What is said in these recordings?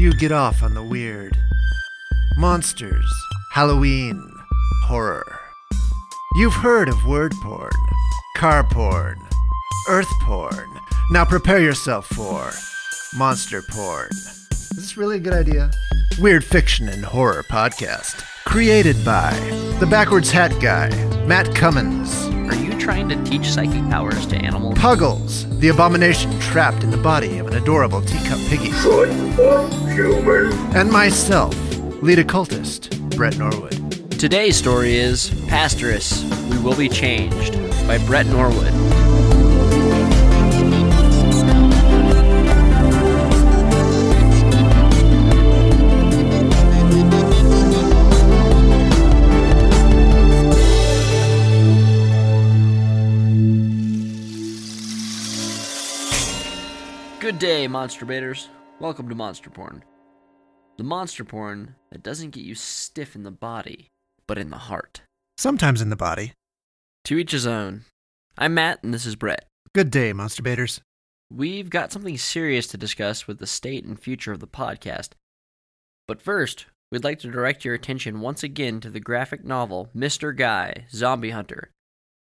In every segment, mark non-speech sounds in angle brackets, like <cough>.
you get off on the weird. Monsters, Halloween, horror. You've heard of word porn, car porn, earth porn. Now prepare yourself for monster porn. Is this really a good idea? Weird fiction and horror podcast. Created by the backwards hat guy, Matt Cummins. Are you trying to teach psychic powers to animals? Puggles, the abomination trapped in the body of an adorable teacup piggy. And myself, lead occultist, Bret Norwood. Today's story is Pastoress, We Will Be Changed by Bret Norwood. Good day, monster baiters. Welcome to Monster Porn. The monster porn that doesn't get you stiff in the body, but in the heart. Sometimes in the body. To each his own. I'm Matt, and this is Bret. Good day, monster baiters. We've got something serious to discuss with the state and future of the podcast. But first, we'd like to direct your attention once again to the graphic novel Mr. Guy, Zombie Hunter,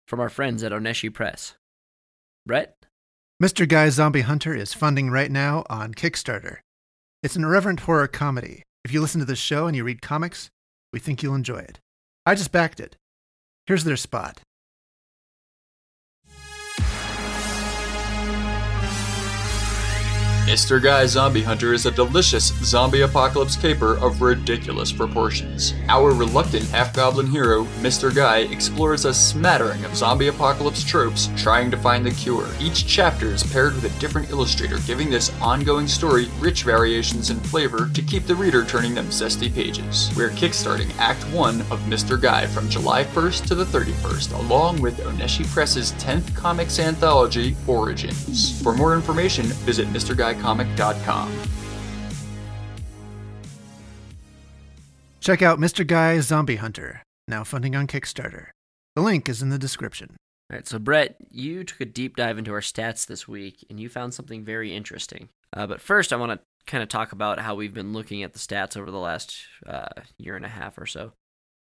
from our friends at Oneshi Press. Bret? Mr. Guy Zombie Hunter is funding right now on Kickstarter. It's an irreverent horror comedy. If you listen to this show and you read comics, we think you'll enjoy it. I just backed it. Here's their spot. Mr. Guy Zombie Hunter is a delicious zombie apocalypse caper of ridiculous proportions. Our reluctant half goblin hero, Mr. Guy, explores a smattering of zombie apocalypse tropes trying to find the cure. Each chapter is paired with a different illustrator, giving this ongoing story rich variations in flavor to keep the reader turning them zesty pages. We're kickstarting Act 1 of Mr. Guy from July 1st to the 31st, along with Oneshi Press's 10th comics anthology, Origins. For more information, visit MrGuyComic.com. Check out Mr. Guy Zombie Hunter, now funding on Kickstarter. The link is in the description. All right, so Bret, you took a deep dive into our stats this week, and you found something very interesting. Uh, but first, I want to kind of talk about how we've been looking at the stats over the last uh, year and a half or so.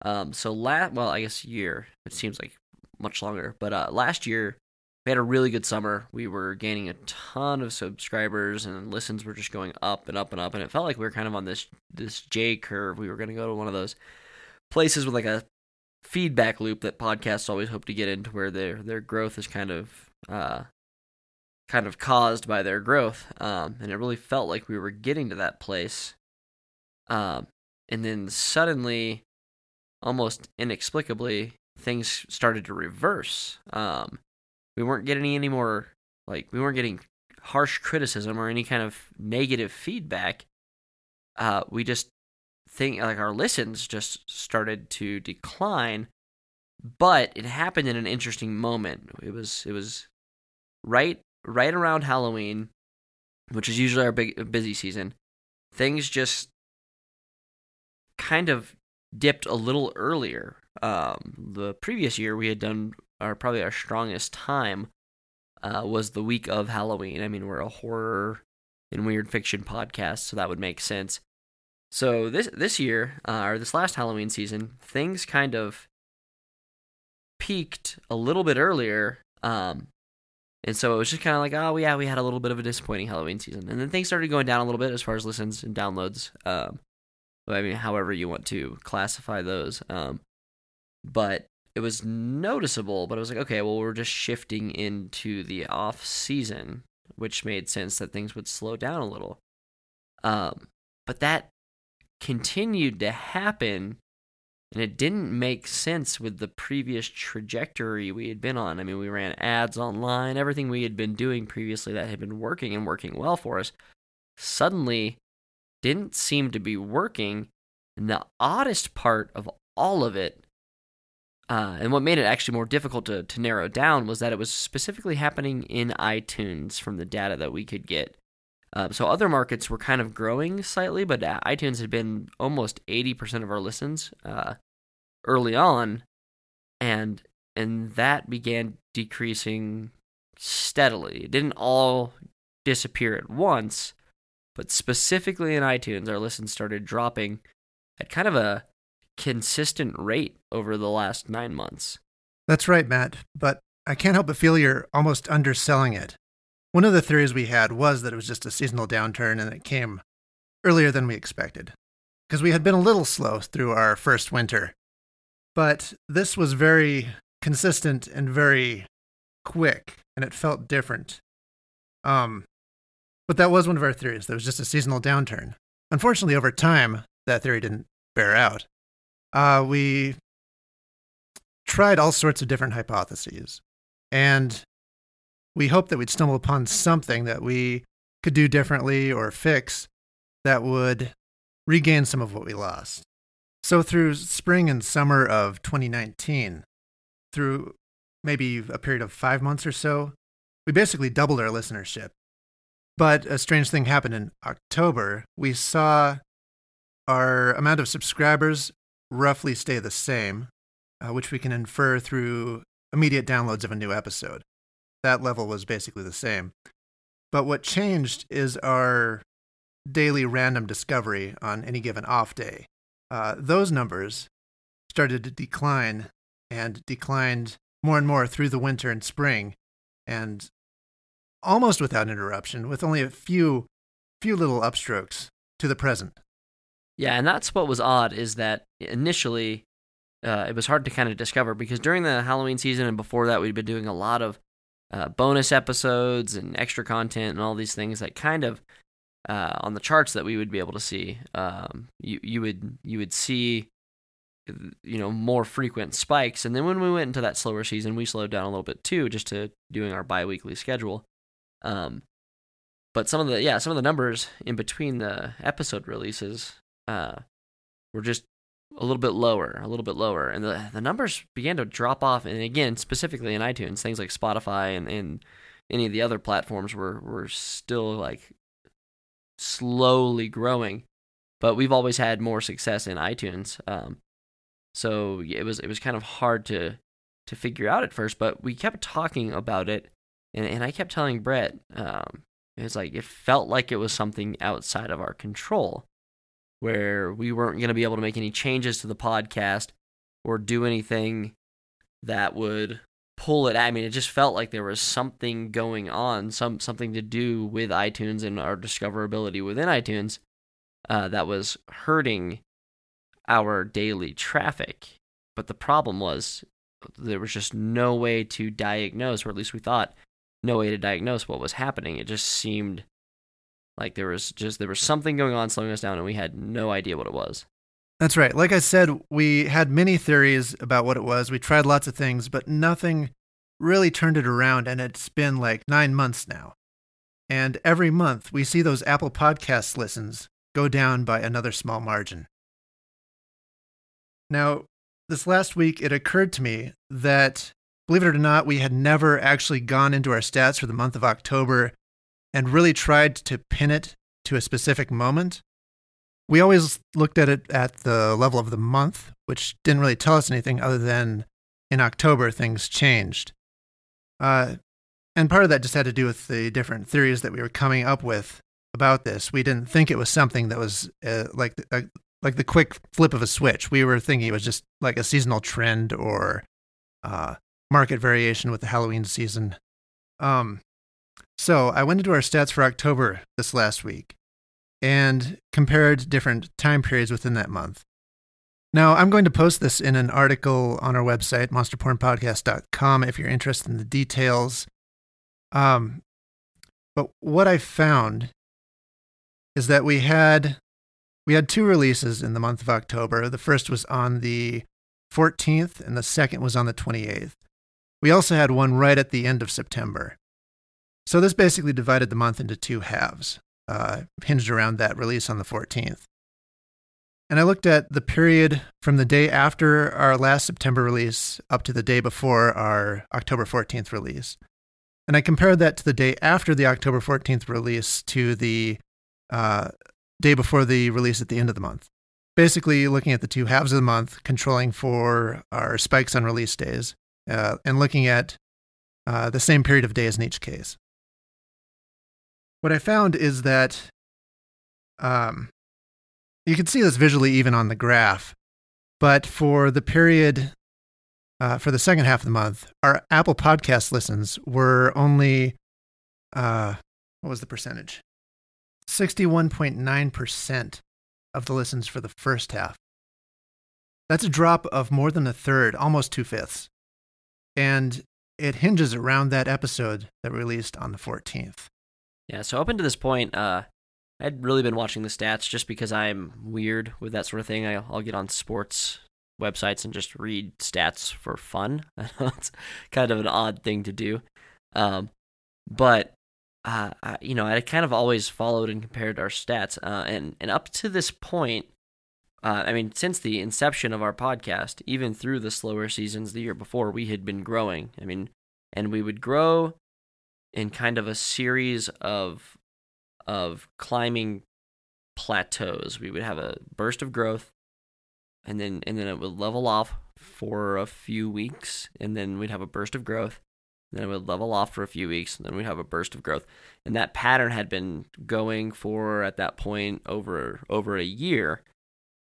Um, so last, well, I guess year. It seems like much longer, but uh, last year we had a really good summer. We were gaining a ton of subscribers, and listens were just going up and up and up, and it felt like we were kind of on this this J curve. We were going to go to one of those places with like a feedback loop that podcasts always hope to get into, where their their growth is kind of uh, kind of caused by their growth, um, and it really felt like we were getting to that place. Um, and then suddenly, almost inexplicably, things started to reverse. Um, we weren't getting any more like we weren't getting harsh criticism or any kind of negative feedback. Uh, we just think like our listens just started to decline, but it happened in an interesting moment. It was it was right right around Halloween, which is usually our big busy season. Things just kind of dipped a little earlier. Um, the previous year we had done our probably our strongest time uh, was the week of Halloween. I mean, we're a horror and weird fiction podcast, so that would make sense. So this this year, uh, or this last Halloween season, things kind of peaked a little bit earlier, um, and so it was just kind of like, oh yeah, we had a little bit of a disappointing Halloween season, and then things started going down a little bit as far as listens and downloads. Um, I mean, however you want to classify those. Um, but it was noticeable, but I was like, okay, well, we're just shifting into the off season, which made sense that things would slow down a little. Um, but that continued to happen, and it didn't make sense with the previous trajectory we had been on. I mean, we ran ads online, everything we had been doing previously that had been working and working well for us suddenly didn't seem to be working. And the oddest part of all of it uh, and what made it actually more difficult to, to narrow down was that it was specifically happening in iTunes from the data that we could get. Uh, so other markets were kind of growing slightly, but uh, iTunes had been almost 80% of our listens uh, early on, and and that began decreasing steadily. It didn't all disappear at once, but specifically in iTunes, our listens started dropping at kind of a consistent rate over the last nine months. That's right, Matt, but I can't help but feel you're almost underselling it. One of the theories we had was that it was just a seasonal downturn and it came earlier than we expected, because we had been a little slow through our first winter. But this was very consistent and very quick, and it felt different. Um, but that was one of our theories. That was just a seasonal downturn. Unfortunately, over time, that theory didn't bear out. Uh, we tried all sorts of different hypotheses, and we hoped that we'd stumble upon something that we could do differently or fix that would regain some of what we lost. So, through spring and summer of 2019, through maybe a period of five months or so, we basically doubled our listenership. But a strange thing happened in October. We saw our amount of subscribers roughly stay the same, uh, which we can infer through immediate downloads of a new episode. That level was basically the same. But what changed is our daily random discovery on any given off day. Uh, those numbers started to decline and declined more and more through the winter and spring, and almost without interruption, with only a few few little upstrokes to the present. Yeah, and that's what was odd is that initially uh, it was hard to kind of discover because during the Halloween season and before that, we'd been doing a lot of uh, bonus episodes and extra content and all these things that kind of uh, on the charts that we would be able to see. Um, you you would you would see you know more frequent spikes, and then when we went into that slower season, we slowed down a little bit too, just to doing our biweekly schedule. Um, but some of the yeah some of the numbers in between the episode releases uh, were just a little bit lower, a little bit lower, and the the numbers began to drop off. And again, specifically in iTunes, things like Spotify and, and any of the other platforms were were still like slowly growing. But we've always had more success in iTunes, um, so it was it was kind of hard to to figure out at first. But we kept talking about it, and and I kept telling Bret, um, it's like it felt like it was something outside of our control where we weren't going to be able to make any changes to the podcast or do anything that would pull it. I mean, it just felt like there was something going on, some something to do with iTunes and our discoverability within iTunes uh, that was hurting our daily traffic. But the problem was there was just no way to diagnose, or at least we thought no way to diagnose what was happening. It just seemed like there was just there was something going on slowing us down, and we had no idea what it was. That's right. Like I said, we had many theories about what it was. We tried lots of things, but nothing really turned it around. And it's been like nine months now. And every month we see those Apple Podcasts listens go down by another small margin. Now, this last week, it occurred to me that, believe it or not, we had never actually gone into our stats for the month of October and really tried to pin it to a specific moment. We always looked at it at the level of the month, which didn't really tell us anything other than in October things changed. Uh, and part of that just had to do with the different theories that we were coming up with about this. We didn't think it was something that was uh, like uh, like the quick flip of a switch. We were thinking it was just like a seasonal trend or uh, market variation with the Halloween season. Um, so I went into our stats for October this last week and compared different time periods within that month. Now, I'm going to post this in an article on our website, monsterpornpodcast.com, if you're interested in the details. Um, but what I found is that we had we had two releases in the month of October. The first was on the 14th, and the second was on the 28th. We also had one right at the end of September. So this basically divided the month into two halves, uh, hinged around that release on the 14th. And I looked at the period from the day after our last September release up to the day before our October 14th release. And I compared that to the day after the October 14th release to the uh, day before the release at the end of the month. Basically, looking at the two halves of the month, controlling for our spikes on release days, uh, and looking at uh, the same period of days in each case. What I found is that Um, you can see this visually even on the graph. But for the period, uh, for the second half of the month, our Apple Podcast listens were only, uh, what was the percentage? 61.9% of the listens for the first half. That's a drop of more than a third, almost two fifths. And it hinges around that episode that released on the 14th. Yeah, so up until this point, uh, I'd really been watching the stats just because I'm weird with that sort of thing. I'll, I'll get on sports websites and just read stats for fun. <laughs> it's kind of an odd thing to do. Um, but uh, I, you know, I kind of always followed and compared our stats, uh, and and up to this point, uh, I mean, since the inception of our podcast, even through the slower seasons the year before, we had been growing. I mean, and we would grow in kind of a series of of climbing plateaus. We would have a burst of growth, and then and then it would level off for a few weeks, and then we'd have a burst of growth. Then it would level off for a few weeks, and then we'd have a burst of growth. And that pattern had been going for at that point over over a year.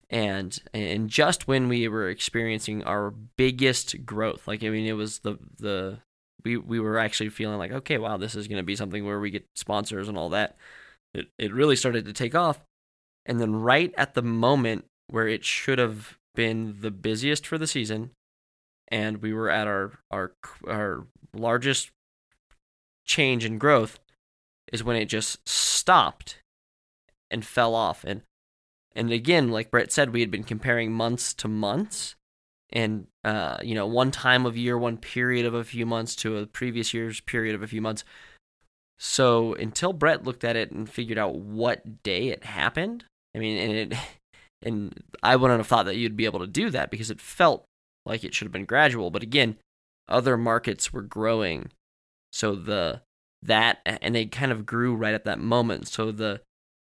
And and just when we were experiencing our biggest growth, like I mean, it was the the we we were actually feeling like, okay, wow, this is going to be something where we get sponsors and all that. It it really started to take off, and then right at the moment where it should have been the busiest for the season, and we were at our our our largest change in growth, is when it just stopped and fell off. And and again like bret said we had been comparing months to months and uh, you know one time of year one period of a few months to a previous year's period of a few months. So until bret looked at it and figured out what day it happened i mean and it <laughs> and i wouldn't have thought that you'd be able to do that because it felt like it should have been gradual. But again other markets were growing. So the that and they kind of grew right at that moment. So the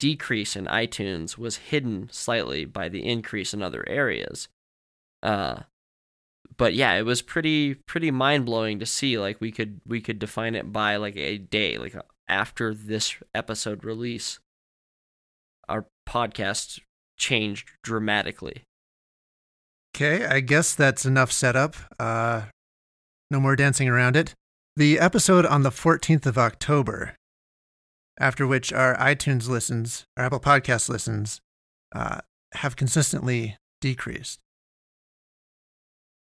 decrease in itunes was hidden slightly by the increase in other areas uh, but yeah, it was pretty pretty mind blowing to see. Like we could we could define it by like a day, like after this episode release, our podcast changed dramatically. Okay, I guess that's enough setup. Uh, no more dancing around it. The episode on the 14th of October, after which our iTunes listens, our Apple Podcast listens, uh, have consistently decreased.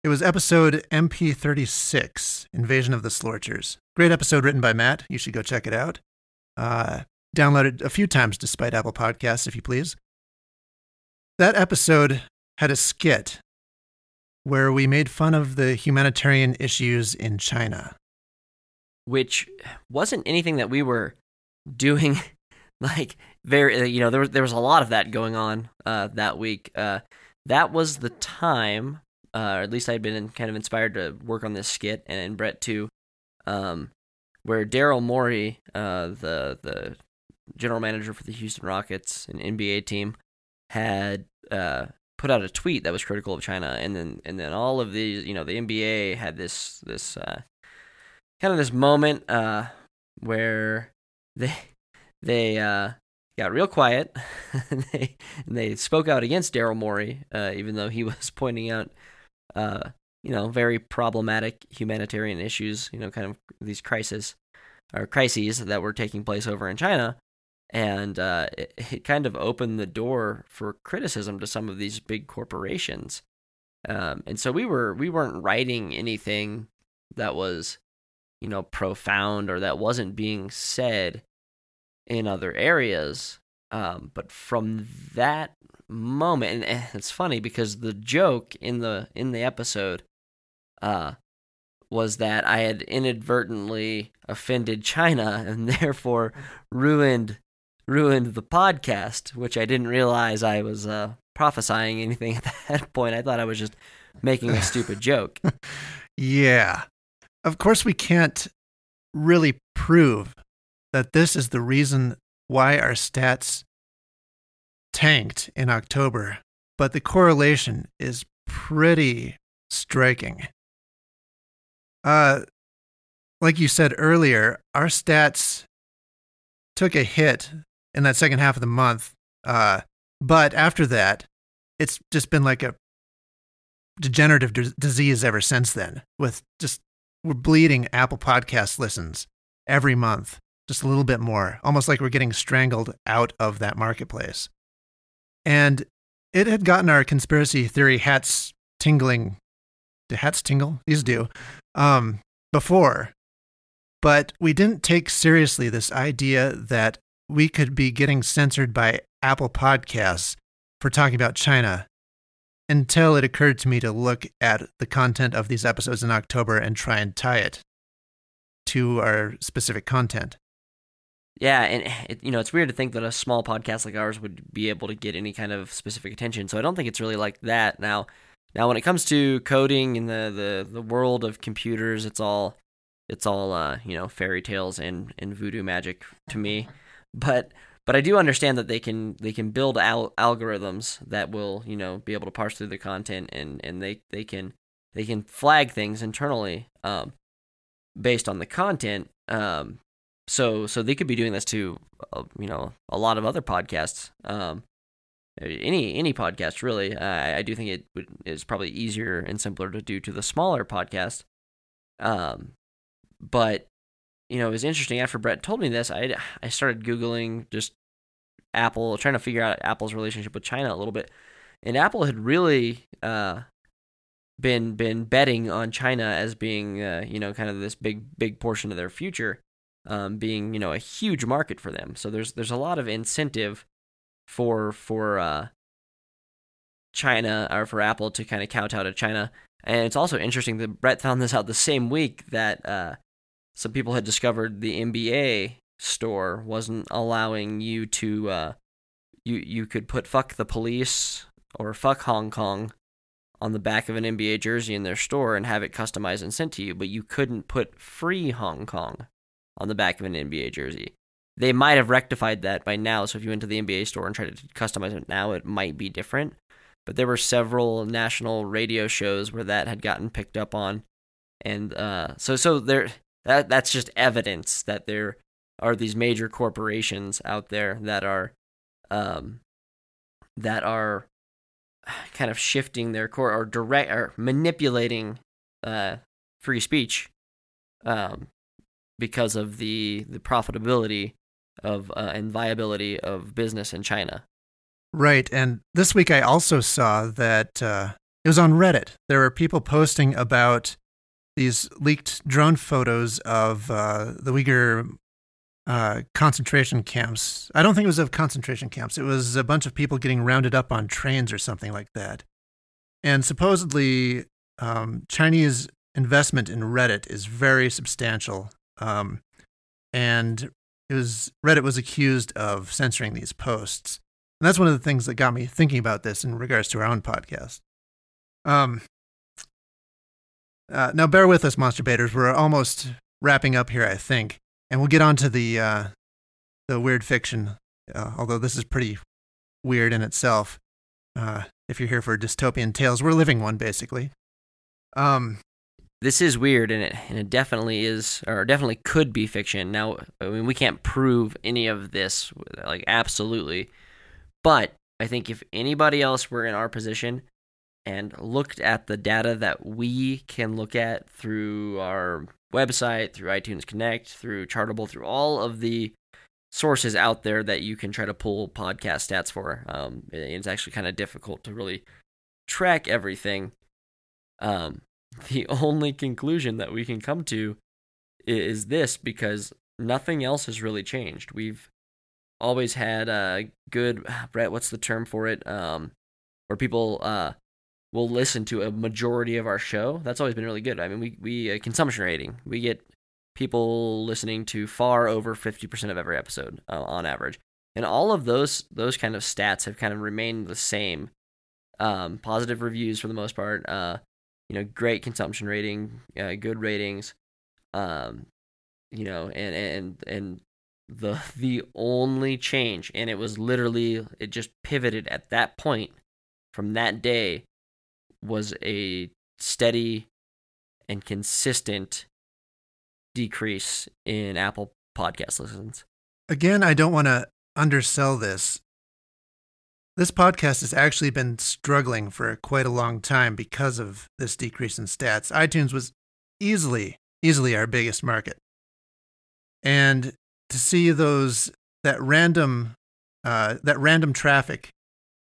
It was episode MP36, Invasion of the Slorchers. Great episode written by Matt. You should go check it out. Uh, downloaded a few times despite Apple Podcasts, if you please. That episode had a skit where we made fun of the humanitarian issues in China. Which wasn't anything that we were doing <laughs> like very you know there was there was a lot of that going on uh, that week uh, that was the time uh, or at least I'd been kind of inspired to work on this skit, and Brett too, um, where Daryl Morey, uh, the the general manager for the Houston Rockets, an NBA team, had uh, put out a tweet that was critical of China, and then and then all of these, you know, the NBA had this this uh, kind of this moment uh, where they they uh, got real quiet. And <laughs> they and they spoke out against Daryl Morey, uh, even though he <laughs> was pointing out uh, you know, very problematic humanitarian issues, you know, kind of these crises or crises that were taking place over in China. And uh, it, it, kind of opened the door for criticism to some of these big corporations. Um, and so we were we weren't writing anything that was, you know, profound or that wasn't being said in other areas. Um, but from that moment, and it's funny because the joke in the in the episode, uh, was that I had inadvertently offended China <laughs> and therefore ruined ruined the podcast, which I didn't realize I was uh, prophesying anything <laughs> at that point. I thought I was just making a stupid <laughs> joke. yeah. Of course, we can't really prove that this is the reason why our stats tanked in October, but the correlation is pretty striking. Uh, like you said earlier, our stats took a hit in that second half of the month Uh, but after that, it's just been like a degenerative d- disease ever since then. With just we're bleeding Apple Podcast listens every month, just a little bit more, almost like we're getting strangled out of that marketplace. And it had gotten our conspiracy theory hats tingling. Do hats tingle? These do. Um, before, but we didn't take seriously this idea that we could be getting censored by Apple Podcasts for talking about China until it occurred to me to look at the content of these episodes in October and try and tie it to our specific content. Yeah, and <sighs> it, you know it's weird to think that a small podcast like ours would be able to get any kind of specific attention. So I don't think it's really like that. Now, now when it comes to coding in the the, the world of computers, it's all it's all uh, you know fairy tales and and voodoo magic to me. But but I do understand that they can they can build al- algorithms that will you know be able to parse through the content and and they they can they can flag things internally um, based on the content. Um, so so they could be doing this to uh, you know a lot of other podcasts. Um, any any podcast really. I do think it would, is probably easier and simpler to do to the smaller podcast. Um, but you know, it was interesting after Bret told me this. I I started googling just Apple, trying to figure out Apple's relationship with China a little bit, and Apple had really uh, been been betting on China as being uh, you know kind of this big big portion of their future, um, being you know a huge market for them. So there's there's a lot of incentive for for uh, China or for Apple to kind of kowtow to China. And it's also interesting that Bret found this out the same week that uh, some people had discovered the NBA store wasn't allowing you to uh, you you could put fuck the police or fuck Hong Kong on the back of an NBA jersey in their store and have it customized and sent to you, but you couldn't put free Hong Kong on the back of an NBA jersey. They might have rectified that by now, so if you went to the NBA store and tried to customize it now, it might be different. But there were several national radio shows where that had gotten picked up on, and uh, so so there that that's just evidence that there are these major corporations out there that are um, that are kind of shifting their core or direct or manipulating uh, free speech um, because of the the profitability of uh, and viability of business in China. Right, and this week I also saw that uh, it was on Reddit. There were people posting about these leaked drone photos of uh, the Uyghur uh, concentration camps. I don't think it was of concentration camps. It was a bunch of people getting rounded up on trains or something like that. And supposedly, um, Chinese investment in Reddit is very substantial. Um, and it was Reddit was accused of censoring these posts. And that's one of the things that got me thinking about this in regards to our own podcast. Um, uh, now, bear with us, monster baiters. We're almost wrapping up here, I think, and we'll get on to the uh, the weird fiction. Uh, although this is pretty weird in itself. Uh, if you're here for dystopian tales, we're living one basically. Um, this is weird, and it and it definitely is, or definitely could be fiction. Now, I mean, we can't prove any of this, like absolutely, but I think if anybody else were in our position and looked at the data that we can look at through our website, through iTunes Connect, through Chartable, through all of the sources out there that you can try to pull podcast stats for. Um, it's actually kind of difficult to really track everything. Um, the only conclusion that we can come to is this because nothing else has really changed. We've always had a good Bret. What's the term for it? Um, where people uh will listen to a majority of our show. That's always been really good. I mean, we we uh, consumption rating. We get people listening to far over 50% of every episode uh, on average. And all of those those kind of stats have kind of remained the same. Um, positive reviews for the most part. Uh, you know, great consumption rating, uh, good ratings. Um, you know, and and and the <laughs> the only change, and it was literally it just pivoted at that point from that day was a steady and consistent decrease in Apple podcast listens. Again, I don't want to undersell this, this podcast has actually been struggling for quite a long time because of this decrease in stats. iTunes was easily, easily our biggest market. And to see those that random uh, that random traffic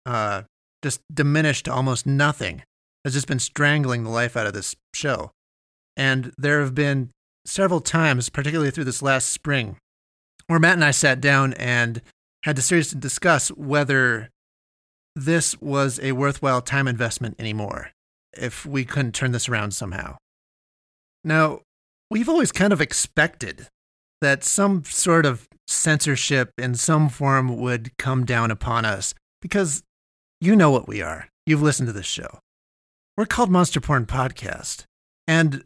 uh, just diminished to almost nothing has just been strangling the life out of this show. And there have been several times, particularly through this last spring, where Matt and I sat down and had to seriously discuss whether this was a worthwhile time investment anymore, if we couldn't turn this around somehow. Now, we've always kind of expected that some sort of censorship in some form would come down upon us because you know what we are. You've listened to this show. We're called Monster Porn Podcast. And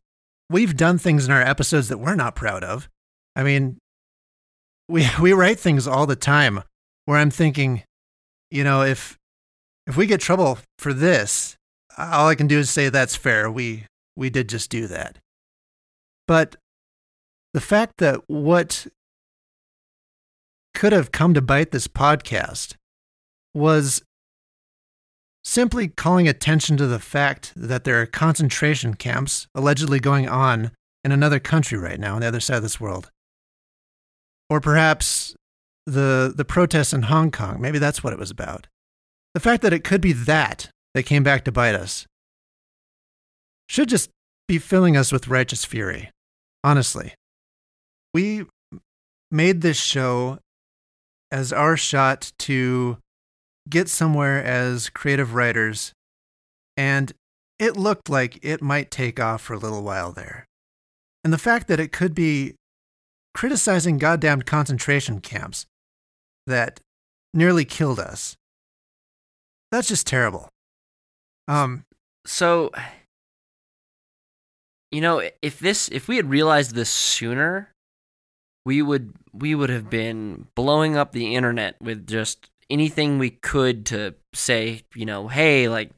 we've done things in our episodes that we're not proud of. I mean, we <laughs> we write things all the time where I'm thinking, you know, if if we get trouble for this, all I can do is say that's fair. We we did just do that. But the fact that what could have come to bite this podcast was simply calling attention to the fact that there are concentration camps allegedly going on in another country right now on the other side of this world. Or perhaps the the protests in Hong Kong, maybe that's what it was about. The fact that it could be that that came back to bite us should just be filling us with righteous fury. Honestly. We made this show as our shot to get somewhere as creative writers, and it looked like it might take off for a little while there. And the fact that it could be criticizing goddamn concentration camps that nearly killed us. That's just terrible. Um so you know, if this if we had realized this sooner, we would we would have been blowing up the internet with just anything we could to say, you know, hey, like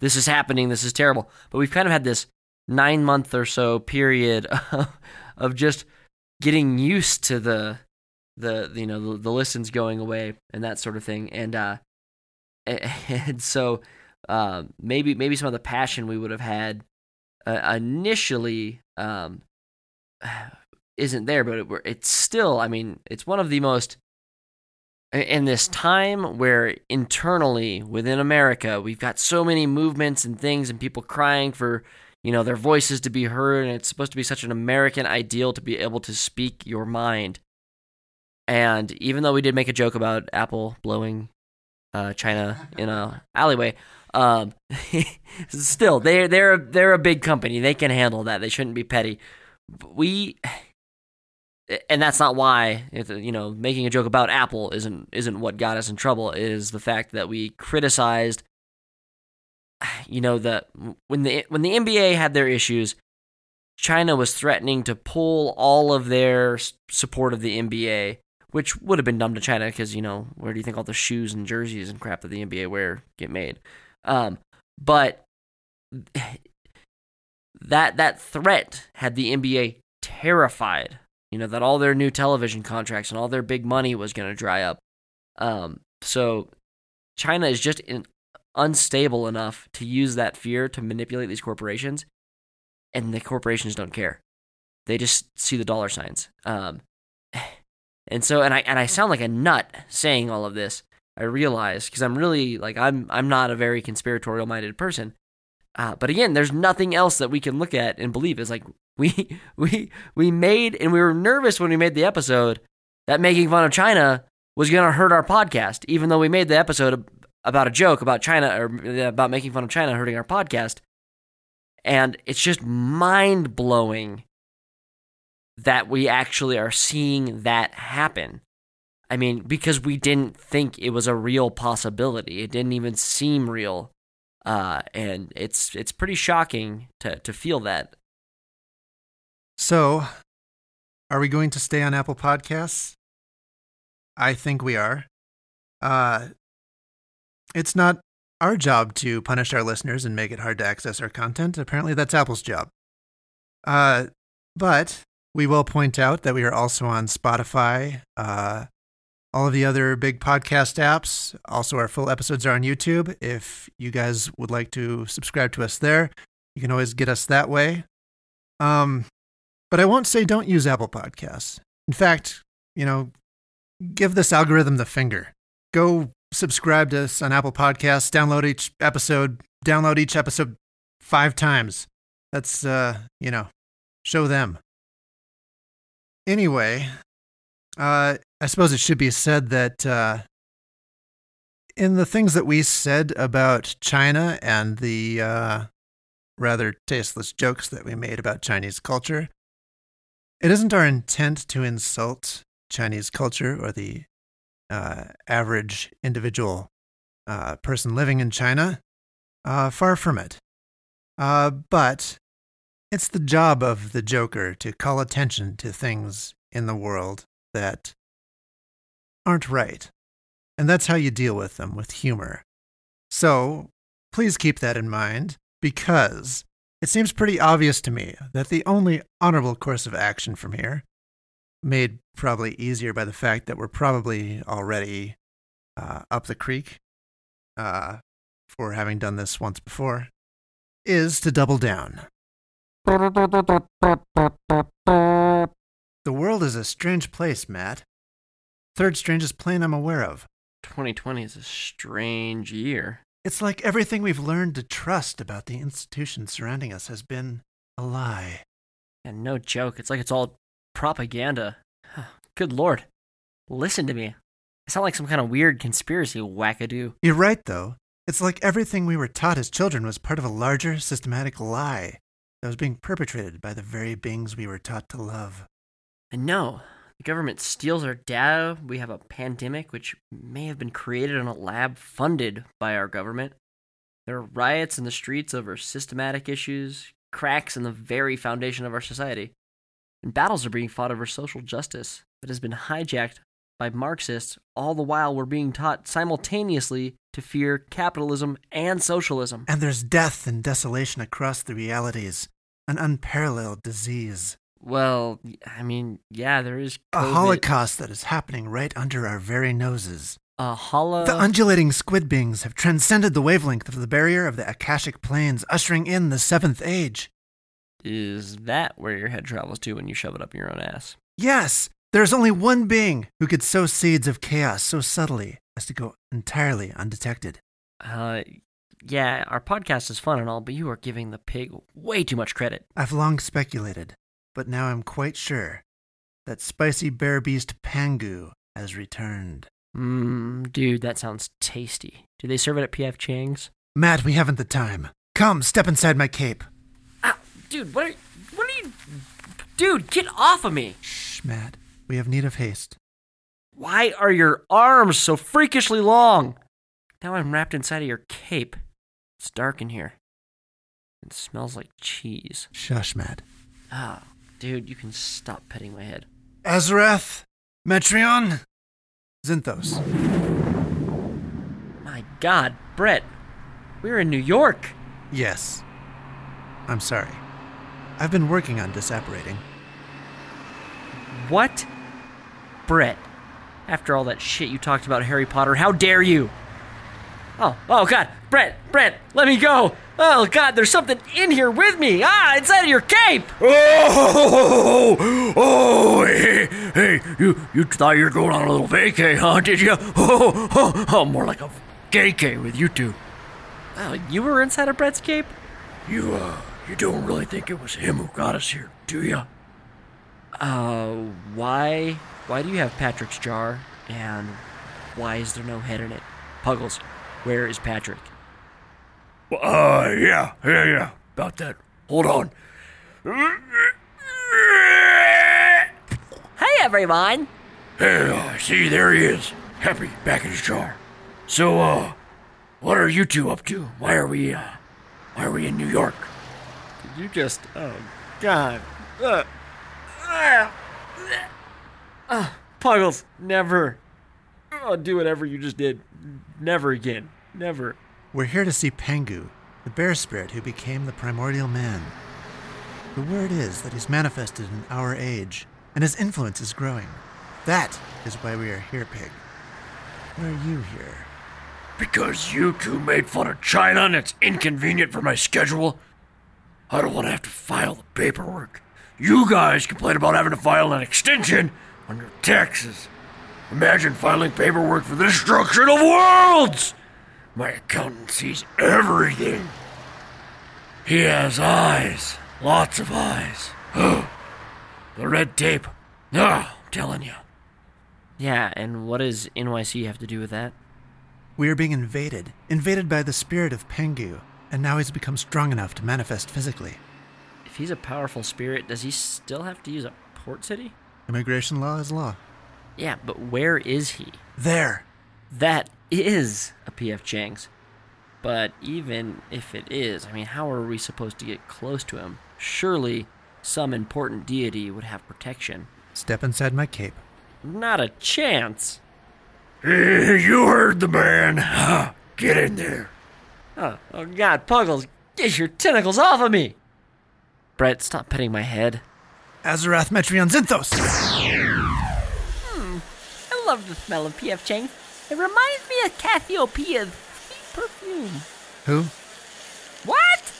this is happening, this is terrible. But we've kind of had this nine month or so period <laughs> of just getting used to the the you know the, the listens going away and that sort of thing, and uh, <laughs> and so uh, maybe maybe some of the passion we would have had uh, initially um, <sighs> isn't there, but it, it's still. I mean, it's one of the most in this time where internally within America we've got so many movements and things and people crying for you know their voices to be heard and it's supposed to be such an American ideal to be able to speak your mind. And even though we did make a joke about Apple blowing uh, China in a alleyway, um, <laughs> still they're they're they're a big company. They can handle that. They shouldn't be petty. We and that's not why you know making a joke about Apple isn't isn't what got us in trouble. Is the fact that we criticized <sighs> you know the when the when the NBA had their issues, China was threatening to pull all of their support of the NBA, which would have been dumb to China because you know where do you think all the shoes and jerseys and crap that the NBA wear get made? Um, but <sighs> that that threat had the NBA terrified you know, that all their new television contracts and all their big money was going to dry up. Um, so China is just in, unstable enough to use that fear to manipulate these corporations, and the corporations don't care. They just see the dollar signs. Um, and so, and I and I sound like a nut saying all of this. I realize because I'm really like I'm I'm not a very conspiratorial minded person. Uh, but again, there's nothing else that we can look at and believe. Is like we <laughs> we we made and we were nervous when we made the episode that making fun of China was going to hurt our podcast, even though we made the episode about a joke about China or about making fun of China hurting our podcast. And it's just mind blowing that we actually are seeing that happen. I mean, because we didn't think it was a real possibility. It didn't even seem real. Uh, and it's it's pretty shocking to to feel that so, are we going to stay on Apple Podcasts? I think we are. Uh, it's not our job to punish our listeners and make it hard to access our content. Apparently, that's Apple's job. Uh, but we will point out that we are also on Spotify, uh, all of the other big podcast apps. Also, our full episodes are on YouTube. If you guys would like to subscribe to us there, you can always get us that way. Um, but I won't say don't use Apple Podcasts. In fact, you know, give this algorithm the finger. Go subscribe to us on Apple Podcasts, download each episode, download each episode five times. That's, uh, you know, show them. Anyway, uh, I suppose it should be said that uh, in the things that we said about China and the uh, rather tasteless jokes that we made about Chinese culture, it isn't our intent to insult Chinese culture or the uh, average individual uh, person living in China. Uh, far from it. But it's the job of the Joker to call attention to things in the world that aren't right. And that's how you deal with them, with humor. So please keep that in mind because it seems pretty obvious to me that the only honorable course of action from here, made probably easier by the fact that we're probably already uh, up the creek uh, for having done this once before, is to double down. The world is a strange place, Matt. Third strangest plane I'm aware of. 2020 is a strange year. It's like everything we've learned to trust about the institutions surrounding us has been a lie. And no joke, it's like it's all propaganda. Good lord. Listen to me. I sound like some kind of weird conspiracy wackadoo. You're right, though. It's like everything we were taught as children was part of a larger, systematic lie that was being perpetrated by the very beings we were taught to love. And no, the government steals our data. We have a pandemic which may have been created in a lab funded by our government. There are riots in the streets over systematic issues, cracks in the very foundation of our society. And battles are being fought over social justice that has been hijacked by Marxists, all the while we're being taught simultaneously to fear capitalism and socialism. And there's death and desolation across the realities, an unparalleled disease. Well, I mean, yeah, there is A holocaust that is happening right under our very noses. A holo. The undulating squid beings have transcended the wavelength of the barrier of the Akashic planes, ushering in the seventh age. is that where your head travels to when you shove it up your own ass? Yes, there is only one being who could sow seeds of chaos so subtly as to go entirely undetected. Uh, yeah, our podcast is fun and all, but you are giving the pig way too much credit. I've long speculated, but now I'm quite sure that spicy bear beast Pangu has returned. Mmm, dude, that sounds tasty. Do they serve it at PF Chang's? Matt, we haven't the time. Come, step inside my cape. Ah, dude, what are, what are you. Dude, get off of me! Shh, Matt. We have need of haste. Why are your arms so freakishly long? Now I'm wrapped inside of your cape. It's dark in here. It smells like cheese. Shush, Matt. Ah, dude, you can stop petting my head. Azarath, Metrion, Zinthos. My god, Bret, we're in New York. Yes. I'm sorry. I've been working on disapparating. What? Bret, after all that shit you talked about Harry Potter, how dare you? Oh, oh god, Bret, Bret, let me go. Oh god, there's something in here with me. Ah, inside of your cape. <laughs> Oh, oh, hey, hey, you, you thought you were going on a little vacay, huh? Did you? <laughs> Oh, oh, oh more like a gay with you two. Oh, you were inside of Bret's cape? You, uh, you don't really think it was him who got us here, do you? Uh, why? Why do you have Patrick's jar? And why is there no head in it? Puggles, where is Patrick? Uh, yeah, yeah, yeah, about that. Hold on. Hey, everyone! Hey, uh, see, there he is. Happy, back in his jar. So, uh, what are you two up to? Why are we, uh, why are we in New York? Did you just. Oh, God. Uh, uh, uh, <sighs> Puggles, never. Oh, do whatever you just did. Never again. Never. We're here to see Pangu, the bear spirit who became the primordial man. The word is that he's manifested in our age, and his influence is growing. That is why we are here, Pig. Why are you here? Because you two made fun of China and it's inconvenient for my schedule. I don't want to have to file the paperwork. You guys complain about having to file an extension on your taxes. Imagine filing paperwork for the destruction of worlds! My accountant sees everything. He has eyes, lots of eyes. the red tape. Ah, I'm telling you. Yeah, and what does NYC have to do with that? We are being invaded, invaded by the spirit of Pangu, and now he's become strong enough to manifest physically. If he's a powerful spirit, does he still have to use a port city? Immigration law is law. Yeah, but where is he? There! That is a PF Chang's. But even if it is, I mean, how are we supposed to get close to him? Surely some important deity would have protection. Step inside my cape. Not a chance. Hey, <laughs> you heard the man. Ah, Get in there. Oh, oh God, Puggles, get your tentacles off of me! Bret, stop petting my head. Azarath Metrion Zinthos! Hmm. I love the smell of PF Chang. It reminds me of Cassiopeia's sweet perfume. Who? What?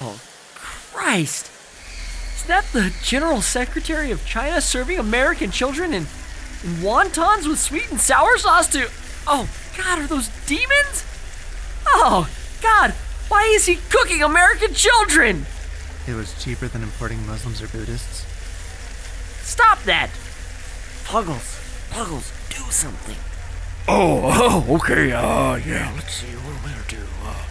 Oh, Christ! Is that the General Secretary of China serving American children in, in wontons with sweet and sour sauce to. Oh, God, are those demons? Oh, God, why is he cooking American children? It was cheaper than importing Muslims or Buddhists. Stop that! Puggles, Puggles, do something. Oh, oh, okay. Uh, yeah. Let's see. What am I gonna do? Uh,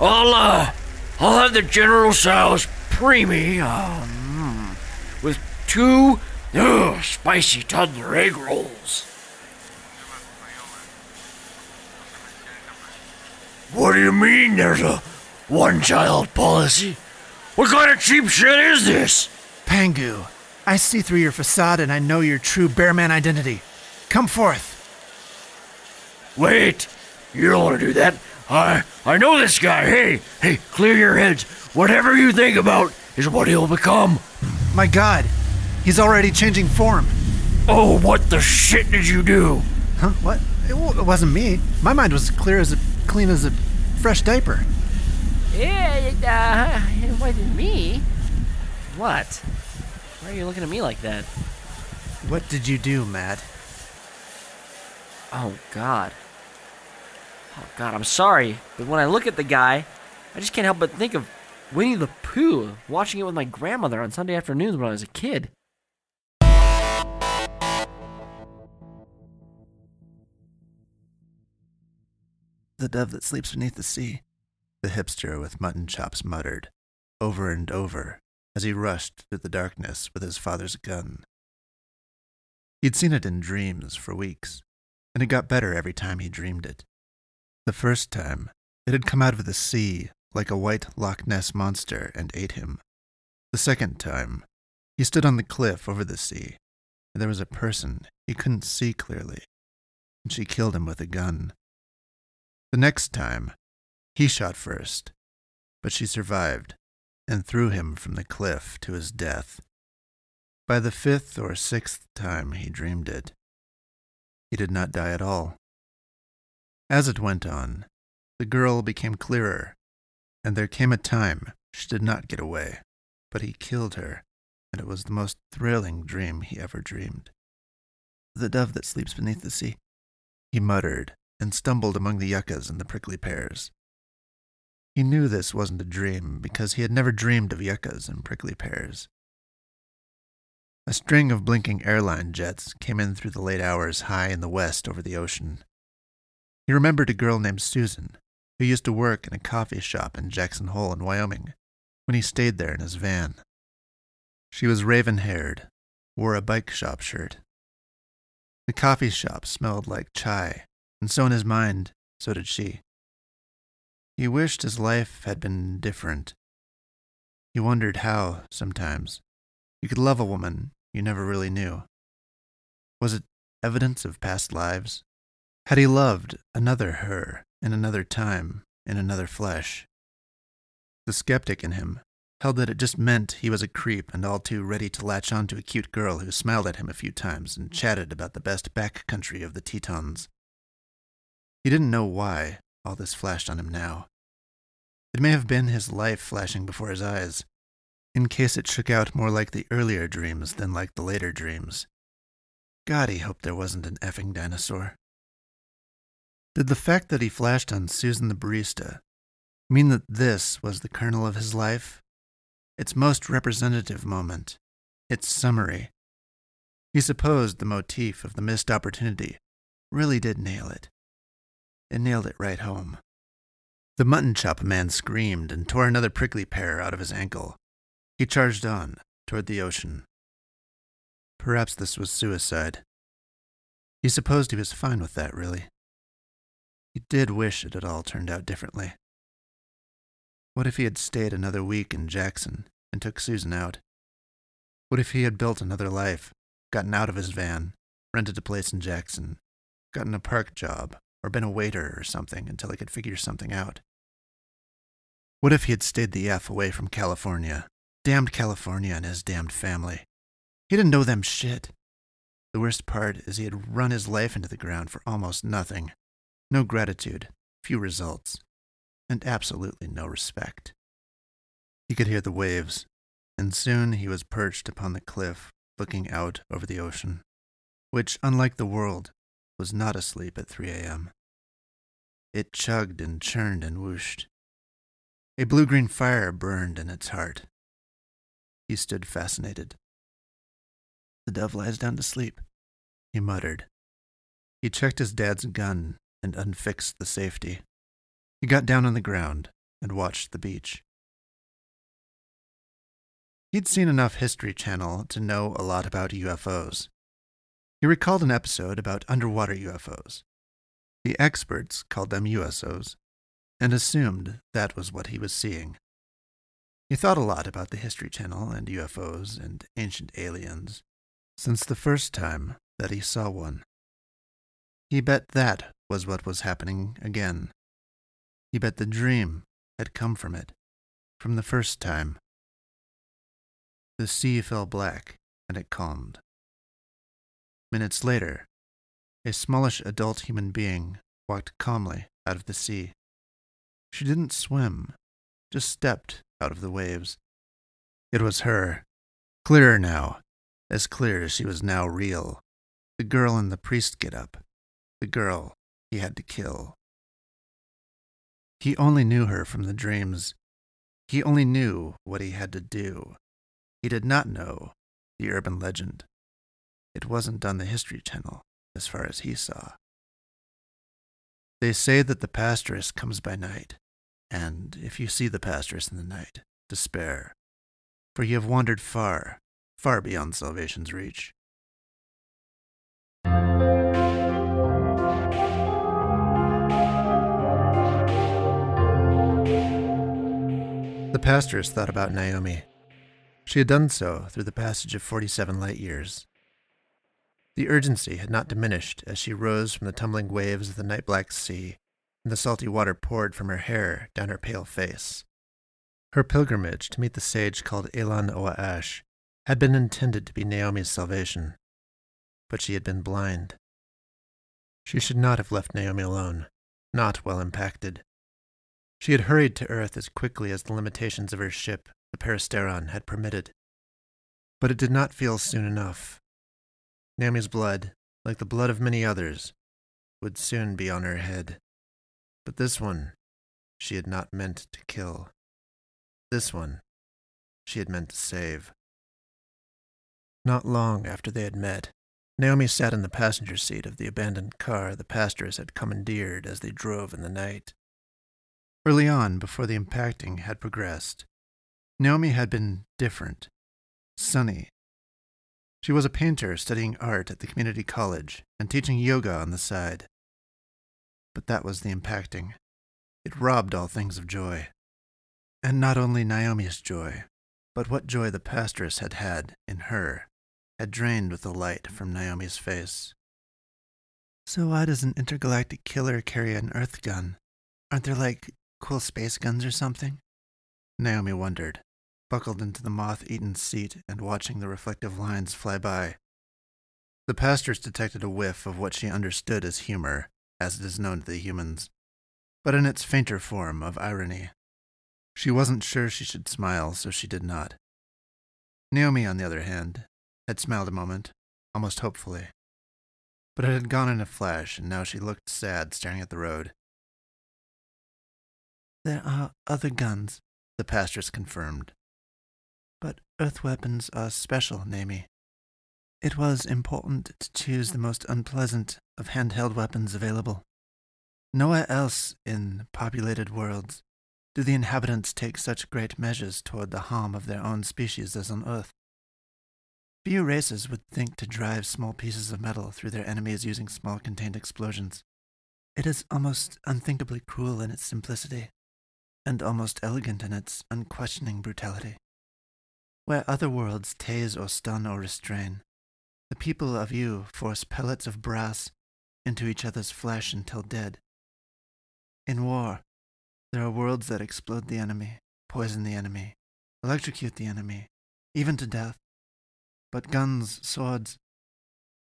I'll uh, I'll have the General Sal's preemie, uh, mm, with two uh, spicy toddler egg rolls. What do you mean? There's a one-child policy? What kind of cheap shit is this? Pangu, I see through your facade and I know your true bearman identity. Come forth. Wait, you don't want to do that. I I know this guy. Hey, hey, clear your heads. Whatever you think about is what he'll become. My god, he's already changing form. Oh, what the shit did you do? Huh? What? It, w- it wasn't me. My mind was clear as a clean as a fresh diaper. Yeah, it, uh, <laughs> it wasn't me. What? Why are you looking at me like that? What did you do, Matt? Oh, God. Oh, God, I'm sorry, but when I look at the guy, I just can't help but think of Winnie the Pooh, watching it with my grandmother on Sunday afternoons when I was a kid. The dove that sleeps beneath the sea. The hipster with mutton chops muttered, over and over, as he rushed through the darkness with his father's gun. He'd seen it in dreams for weeks, and it got better every time he dreamed it. The first time, it had come out of the sea like a white Loch Ness monster and ate him. The second time, he stood on the cliff over the sea, and there was a person he couldn't see clearly, and she killed him with a gun. The next time, he shot first, but she survived and threw him from the cliff to his death. By the fifth or sixth time he dreamed it, he did not die at all. As it went on, the girl became clearer, and there came a time she did not get away, but he killed her, and it was the most thrilling dream he ever dreamed. The dove that sleeps beneath the sea, he muttered and stumbled among the yuccas and the prickly pears. He knew this wasn't a dream because he had never dreamed of yuccas and prickly pears. A string of blinking airline jets came in through the late hours high in the west over the ocean. He remembered a girl named Susan, who used to work in a coffee shop in Jackson Hole in Wyoming when he stayed there in his van. She was raven haired, wore a bike shop shirt. The coffee shop smelled like chai, and so in his mind, so did she. He wished his life had been different. He wondered how, sometimes, you could love a woman you never really knew. Was it evidence of past lives? Had he loved another her in another time, in another flesh? The skeptic in him held that it just meant he was a creep and all too ready to latch on to a cute girl who smiled at him a few times and chatted about the best back country of the Tetons. He didn't know why all this flashed on him now. It may have been his life flashing before his eyes, in case it shook out more like the earlier dreams than like the later dreams. God, he hoped there wasn't an effing dinosaur. Did the fact that he flashed on Susan the barista mean that this was the kernel of his life? Its most representative moment, its summary. He supposed the motif of the missed opportunity really did nail it. It nailed it right home. The mutton chop man screamed and tore another prickly pear out of his ankle. He charged on toward the ocean. Perhaps this was suicide. He supposed he was fine with that, really. He did wish it had all turned out differently. What if he had stayed another week in Jackson and took Susan out? What if he had built another life, gotten out of his van, rented a place in Jackson, gotten a park job, or been a waiter or something until he could figure something out? What if he had stayed the F away from California? Damned California and his damned family. He didn't know them shit. The worst part is he had run his life into the ground for almost nothing. No gratitude, few results, and absolutely no respect. He could hear the waves, and soon he was perched upon the cliff looking out over the ocean, which, unlike the world, was not asleep at 3 a.m. It chugged and churned and whooshed. A blue green fire burned in its heart. He stood fascinated. The dove lies down to sleep, he muttered. He checked his dad's gun and unfixed the safety. He got down on the ground and watched the beach. He'd seen enough History Channel to know a lot about UFOs. He recalled an episode about underwater UFOs. The experts called them USOs and assumed that was what he was seeing. He thought a lot about the History Channel and UFOs and ancient aliens since the first time that he saw one. He bet that was what was happening again. He bet the dream had come from it, from the first time. The sea fell black and it calmed. Minutes later, a smallish adult human being walked calmly out of the sea. She didn't swim, just stepped out of the waves. It was her, clearer now, as clear as she was now real. The girl in the priest get up, the girl he had to kill. He only knew her from the dreams. He only knew what he had to do. He did not know the urban legend. It wasn't on the History Channel, as far as he saw. They say that the pastoress comes by night, and if you see the pastoress in the night, despair, for you have wandered far, far beyond salvation's reach. The pastoress thought about Naomi. She had done so through the passage of 47 light years. The urgency had not diminished as she rose from the tumbling waves of the night black sea, and the salty water poured from her hair down her pale face. Her pilgrimage to meet the sage called Elan Oaash had been intended to be Naomi's salvation, but she had been blind. She should not have left Naomi alone, not while impacted. She had hurried to Earth as quickly as the limitations of her ship, the Peristeron, had permitted. But it did not feel soon enough. Naomi's blood, like the blood of many others, would soon be on her head. But this one she had not meant to kill. This one she had meant to save. Not long after they had met, Naomi sat in the passenger seat of the abandoned car the pastoress had commandeered as they drove in the night. Early on, before the impacting had progressed, Naomi had been different, sunny. She was a painter studying art at the community college and teaching yoga on the side. But that was the impacting. It robbed all things of joy. And not only Naomi's joy, but what joy the pastoress had had in her had drained with the light from Naomi's face. So why does an intergalactic killer carry an Earth gun? Aren't there like cool space guns or something? Naomi wondered. Buckled into the moth eaten seat and watching the reflective lines fly by. The pastoress detected a whiff of what she understood as humor, as it is known to the humans, but in its fainter form of irony. She wasn't sure she should smile, so she did not. Naomi, on the other hand, had smiled a moment, almost hopefully. But it had gone in a flash, and now she looked sad, staring at the road. There are other guns, the pastoress confirmed. Earth weapons are special, Naomi. It was important to choose the most unpleasant of handheld weapons available. Nowhere else in populated worlds do the inhabitants take such great measures toward the harm of their own species as on Earth. Few races would think to drive small pieces of metal through their enemies using small contained explosions. It is almost unthinkably cruel in its simplicity, and almost elegant in its unquestioning brutality. Where other worlds tase or stun or restrain, the people of you force pellets of brass into each other's flesh until dead. In war, there are worlds that explode the enemy, poison the enemy, electrocute the enemy, even to death. But guns, swords,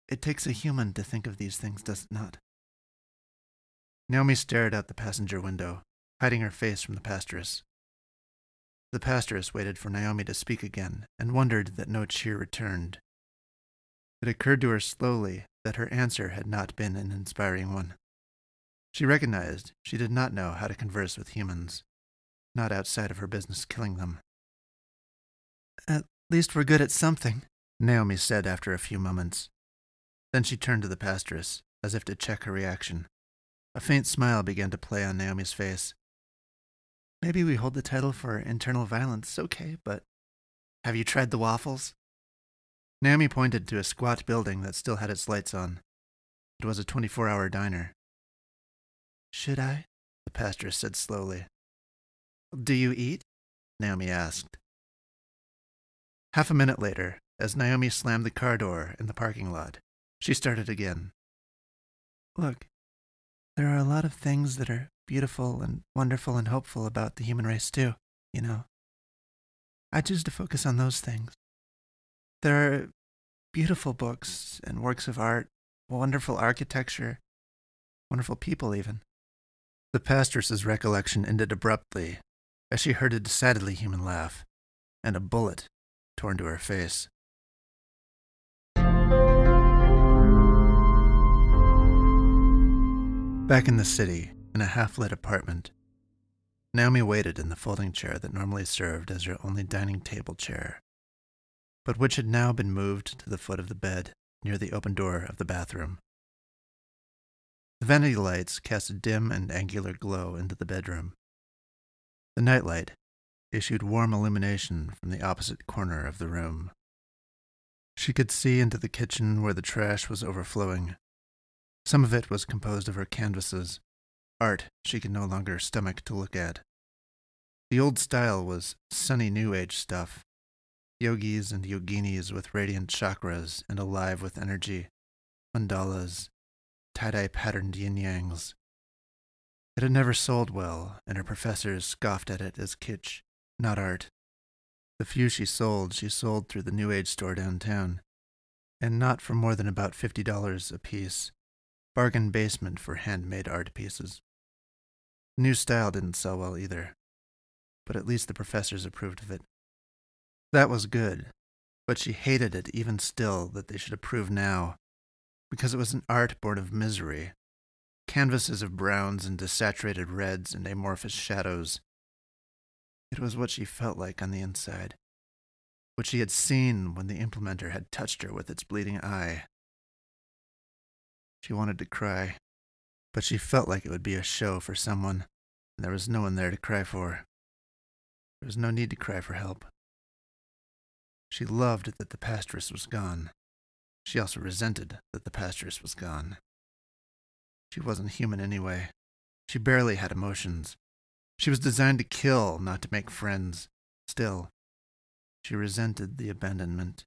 it takes a human to think of these things, does it not? Naomi stared out the passenger window, hiding her face from the pastoress. The pastoress waited for Naomi to speak again and wondered that no cheer returned. It occurred to her slowly that her answer had not been an inspiring one. She recognized she did not know how to converse with humans, not outside of her business killing them. At least we're good at something, Naomi said after a few moments. Then she turned to the pastoress, as if to check her reaction. A faint smile began to play on Naomi's face. Maybe we hold the title for internal violence, okay, but have you tried the waffles? Naomi pointed to a squat building that still had its lights on. It was a 24 hour diner. Should I? The pastoress said slowly. Do you eat? Naomi asked. Half a minute later, as Naomi slammed the car door in the parking lot, she started again. Look, there are a lot of things that are beautiful and wonderful and hopeful about the human race, too, you know. I choose to focus on those things. There are beautiful books and works of art, wonderful architecture, wonderful people, even. The pastoress's recollection ended abruptly as she heard a decidedly human laugh and a bullet torn to her face. Back in the city, in a half lit apartment, Naomi waited in the folding chair that normally served as her only dining table chair, but which had now been moved to the foot of the bed near the open door of the bathroom. The vanity lights cast a dim and angular glow into the bedroom. The nightlight issued warm illumination from the opposite corner of the room. She could see into the kitchen where the trash was overflowing. Some of it was composed of her canvases, art she could no longer stomach to look at. The old style was sunny New Age stuff yogis and yoginis with radiant chakras and alive with energy, mandalas, tie dye patterned yin yangs. It had never sold well, and her professors scoffed at it as kitsch, not art. The few she sold, she sold through the New Age store downtown, and not for more than about fifty dollars apiece. Bargain basement for handmade art pieces. New style didn't sell well either, but at least the professors approved of it. That was good, but she hated it even still that they should approve now, because it was an art born of misery. Canvases of browns and desaturated reds and amorphous shadows. It was what she felt like on the inside. What she had seen when the implementer had touched her with its bleeding eye. She wanted to cry, but she felt like it would be a show for someone, and there was no one there to cry for. There was no need to cry for help. She loved that the pastoress was gone. She also resented that the pastoress was gone. She wasn't human anyway. She barely had emotions. She was designed to kill, not to make friends. Still, she resented the abandonment.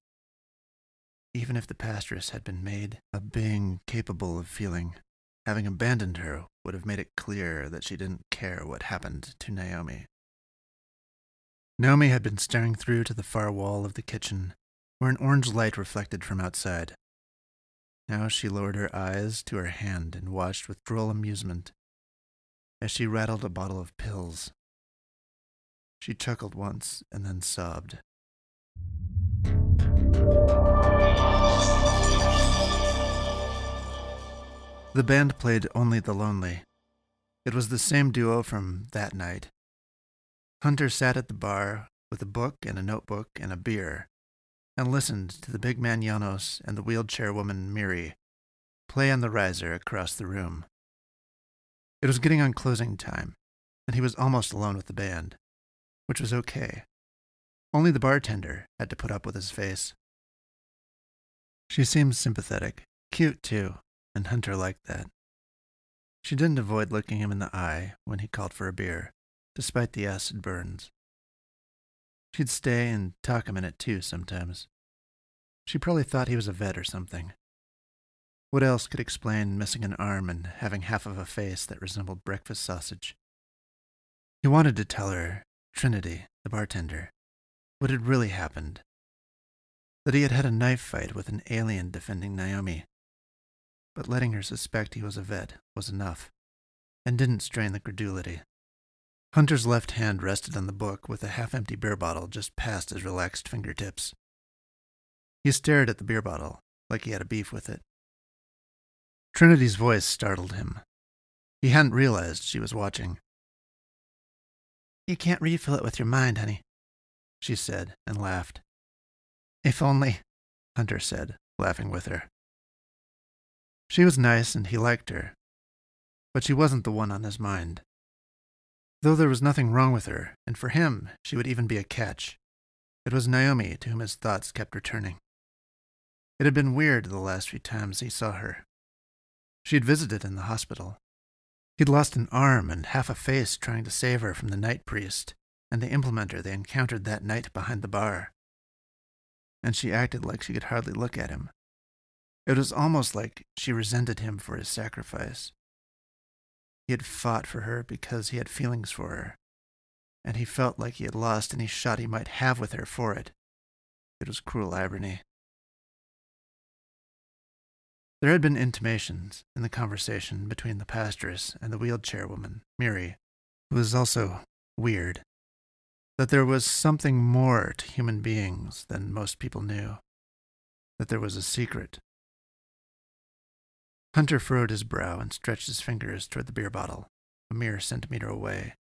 Even if the pastoress had been made a being capable of feeling, having abandoned her would have made it clear that she didn't care what happened to Naomi. Naomi had been staring through to the far wall of the kitchen, where an orange light reflected from outside. Now she lowered her eyes to her hand and watched with droll amusement as she rattled a bottle of pills. She chuckled once and then sobbed. The band played Only the Lonely. It was the same duo from that night. Hunter sat at the bar with a book and a notebook and a beer and listened to the big man Janos and the wheelchair woman Miri play on the riser across the room. It was getting on closing time, and he was almost alone with the band, which was okay. Only the bartender had to put up with his face. She seemed sympathetic, cute too, and Hunter liked that. She didn't avoid looking him in the eye when he called for a beer, despite the acid burns. She'd stay and talk a minute too sometimes. She probably thought he was a vet or something. What else could explain missing an arm and having half of a face that resembled breakfast sausage? He wanted to tell her, Trinity, the bartender, what had really happened. That he had had a knife fight with an alien defending Naomi. But letting her suspect he was a vet was enough, and didn't strain the credulity. Hunter's left hand rested on the book with a half empty beer bottle just past his relaxed fingertips. He stared at the beer bottle like he had a beef with it. Trinity's voice startled him. He hadn't realized she was watching. You can't refill it with your mind, honey, she said and laughed. If only, Hunter said, laughing with her. She was nice and he liked her, but she wasn't the one on his mind. Though there was nothing wrong with her, and for him she would even be a catch, it was Naomi to whom his thoughts kept returning. It had been weird the last few times he saw her. She had visited in the hospital. He'd lost an arm and half a face trying to save her from the night priest and the implementer they encountered that night behind the bar. And she acted like she could hardly look at him. It was almost like she resented him for his sacrifice. He had fought for her because he had feelings for her, and he felt like he had lost any shot he might have with her for it. It was cruel irony. There had been intimations in the conversation between the pastoress and the wheelchair woman, Miri, who was also weird, that there was something more to human beings than most people knew, that there was a secret. Hunter furrowed his brow and stretched his fingers toward the beer bottle, a mere centimeter away.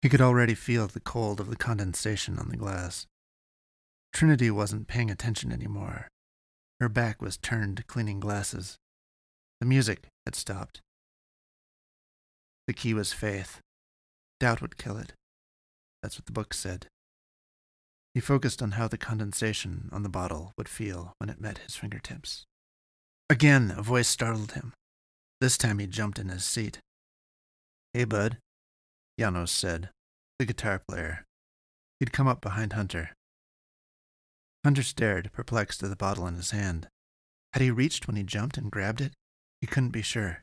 He could already feel the cold of the condensation on the glass. Trinity wasn't paying attention anymore. Her back was turned to cleaning glasses. The music had stopped. The key was faith. Doubt would kill it. That's what the book said. He focused on how the condensation on the bottle would feel when it met his fingertips. Again, a voice startled him. This time he jumped in his seat. Hey, bud, Janos said, the guitar player. He'd come up behind Hunter. Hunter stared, perplexed at the bottle in his hand. Had he reached when he jumped and grabbed it? He couldn't be sure.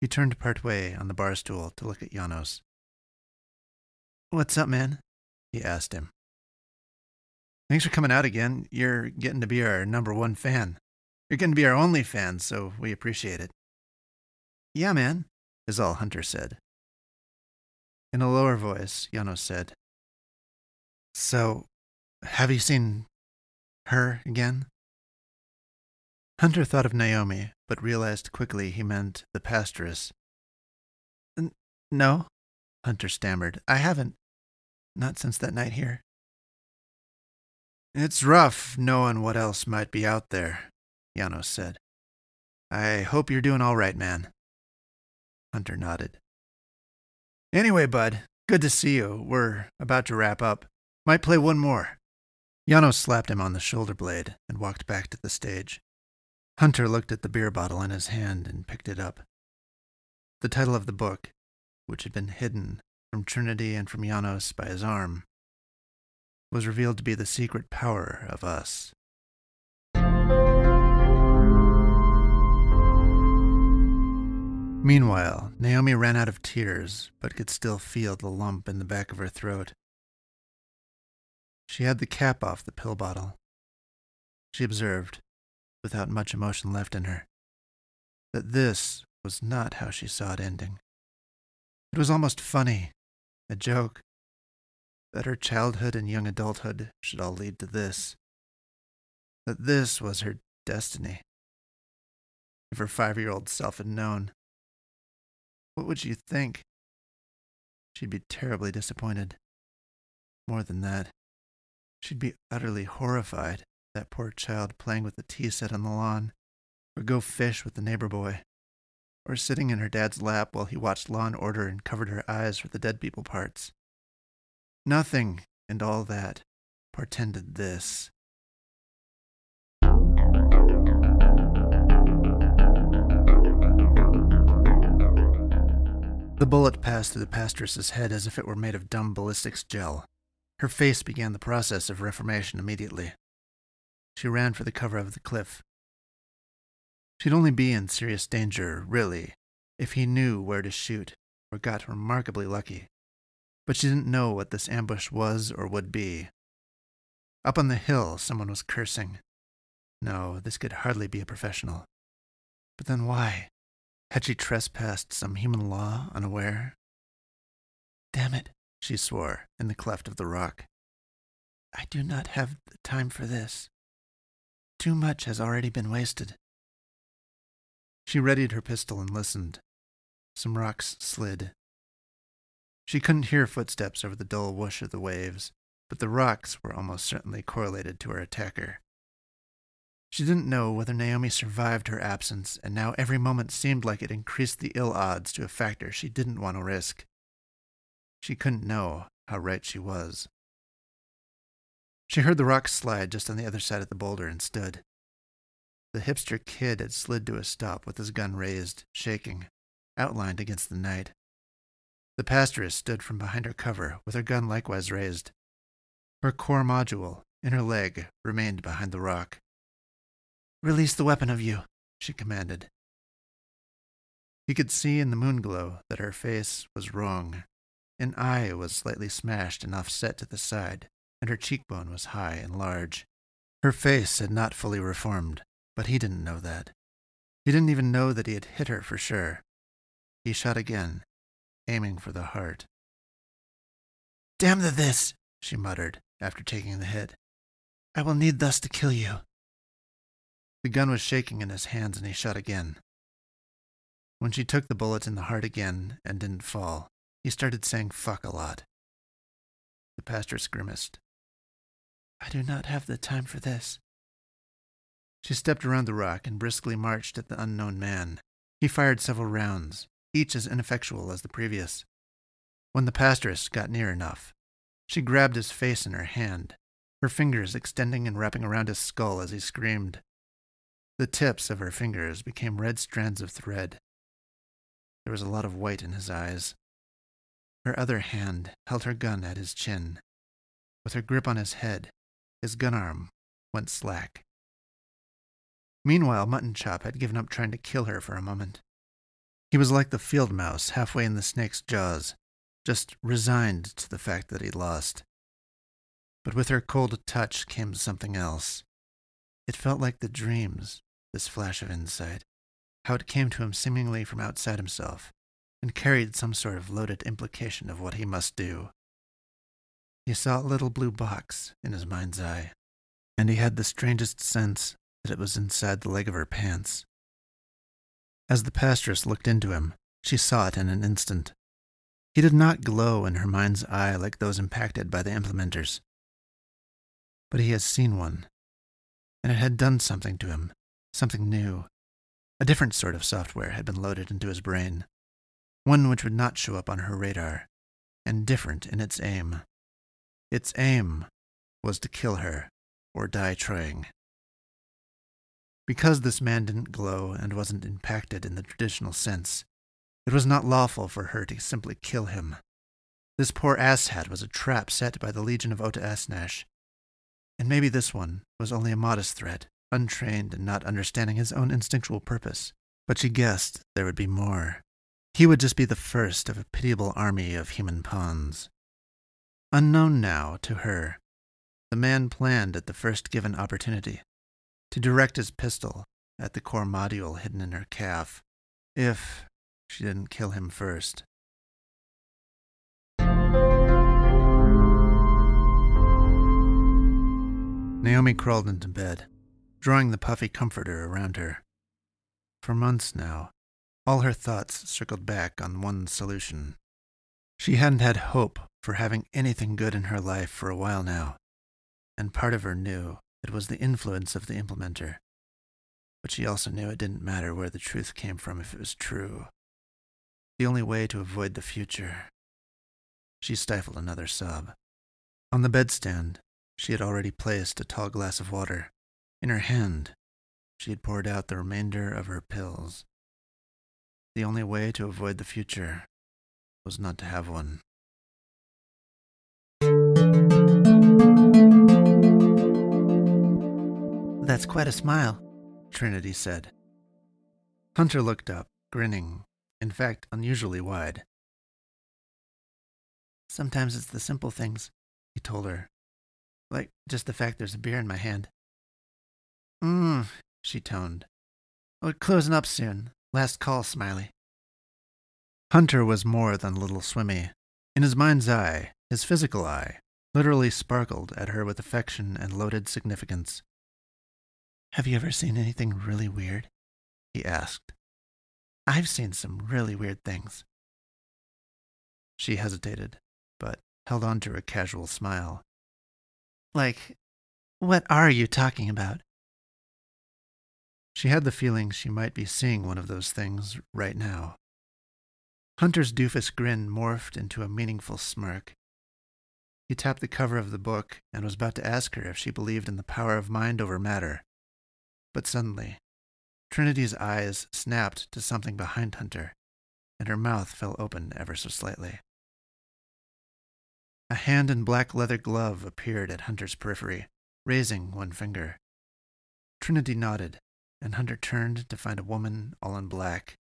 He turned part way on the bar stool to look at Janos. What's up, man? he asked him. Thanks for coming out again. You're getting to be our number one fan. You're going to be our only fan, so we appreciate it. Yeah, man, is all Hunter said. In a lower voice, Janos said, So, have you seen her again? Hunter thought of Naomi, but realized quickly he meant the pastoress. No, Hunter stammered. I haven't. Not since that night here. It's rough knowing what else might be out there, Janos said. I hope you're doing all right, man. Hunter nodded. Anyway, bud, good to see you. We're about to wrap up. Might play one more. Janos slapped him on the shoulder blade and walked back to the stage. Hunter looked at the beer bottle in his hand and picked it up. The title of the book, which had been hidden from Trinity and from Janos by his arm, was revealed to be the secret power of us. Meanwhile, Naomi ran out of tears, but could still feel the lump in the back of her throat. She had the cap off the pill bottle. She observed, without much emotion left in her, that this was not how she saw it ending. It was almost funny, a joke, that her childhood and young adulthood should all lead to this. That this was her destiny. If her five year old self had known, what would she think? She'd be terribly disappointed. More than that, she'd be utterly horrified that poor child playing with the tea set on the lawn, or go fish with the neighbor boy, or sitting in her dad's lap while he watched Law and Order and covered her eyes with the dead people parts. Nothing and all that portended this. The bullet passed through the pastoress's head as if it were made of dumb ballistics gel. Her face began the process of reformation immediately. She ran for the cover of the cliff. She'd only be in serious danger, really, if he knew where to shoot or got remarkably lucky. But she didn't know what this ambush was or would be. Up on the hill, someone was cursing. No, this could hardly be a professional. But then why? Had she trespassed some human law unaware? Damn it, she swore in the cleft of the rock. I do not have the time for this. Too much has already been wasted. She readied her pistol and listened. Some rocks slid. She couldn't hear footsteps over the dull whoosh of the waves, but the rocks were almost certainly correlated to her attacker. She didn't know whether Naomi survived her absence, and now every moment seemed like it increased the ill odds to a factor she didn't want to risk. She couldn't know how right she was. She heard the rock slide just on the other side of the boulder and stood. The hipster kid had slid to a stop with his gun raised, shaking, outlined against the night. The pastoress stood from behind her cover, with her gun likewise raised. Her core module, in her leg, remained behind the rock. Release the weapon of you, she commanded. He could see in the moonglow that her face was wrong. An eye was slightly smashed and offset to the side, and her cheekbone was high and large. Her face had not fully reformed, but he didn't know that. He didn't even know that he had hit her for sure. He shot again, aiming for the heart. Damn the this, she muttered after taking the hit. I will need thus to kill you. The gun was shaking in his hands and he shot again. When she took the bullet in the heart again and didn't fall, he started saying fuck a lot. The pastor grimaced. I do not have the time for this. She stepped around the rock and briskly marched at the unknown man. He fired several rounds, each as ineffectual as the previous. When the pastoress got near enough, she grabbed his face in her hand, her fingers extending and wrapping around his skull as he screamed. The tips of her fingers became red strands of thread. There was a lot of white in his eyes. Her other hand held her gun at his chin. With her grip on his head, his gun arm went slack. Meanwhile, Mutton Chop had given up trying to kill her for a moment. He was like the field mouse halfway in the snake's jaws, just resigned to the fact that he'd lost. But with her cold touch came something else. It felt like the dreams this flash of insight, how it came to him seemingly from outside himself, and carried some sort of loaded implication of what he must do. He saw a little blue box in his mind's eye, and he had the strangest sense that it was inside the leg of her pants. As the pastoress looked into him, she saw it in an instant. He did not glow in her mind's eye like those impacted by the implementers. But he had seen one, and it had done something to him, Something new. A different sort of software had been loaded into his brain. One which would not show up on her radar, and different in its aim. Its aim was to kill her or die trying. Because this man didn't glow and wasn't impacted in the traditional sense, it was not lawful for her to simply kill him. This poor asshat was a trap set by the Legion of Ota Asnash. And maybe this one was only a modest threat untrained and not understanding his own instinctual purpose. But she guessed there would be more. He would just be the first of a pitiable army of human pawns. Unknown now to her, the man planned at the first given opportunity to direct his pistol at the core module hidden in her calf, if she didn't kill him first. Naomi crawled into bed, drawing the puffy comforter around her. For months now, all her thoughts circled back on one solution. She hadn't had hope for having anything good in her life for a while now, and part of her knew it was the influence of the implementer. But she also knew it didn't matter where the truth came from if it was true. The only way to avoid the future. She stifled another sob. On the bedstand, she had already placed a tall glass of water. In her hand, she had poured out the remainder of her pills. The only way to avoid the future was not to have one. That's quite a smile, Trinity said. Hunter looked up, grinning, in fact, unusually wide. Sometimes it's the simple things, he told her. Like just the fact there's a beer in my hand. Mmm, she toned. We're closing up soon. Last call, Smiley. Hunter was more than a little swimmy. In his mind's eye, his physical eye, literally sparkled at her with affection and loaded significance. Have you ever seen anything really weird? he asked. I've seen some really weird things. She hesitated, but held on to a casual smile. Like, what are you talking about? She had the feeling she might be seeing one of those things right now. Hunter's doofus grin morphed into a meaningful smirk. He tapped the cover of the book and was about to ask her if she believed in the power of mind over matter but suddenly, Trinity's eyes snapped to something behind Hunter, and her mouth fell open ever so slightly. A hand in black leather glove appeared at Hunter's periphery, raising one finger. Trinity nodded, and Hunter turned to find a woman all in black.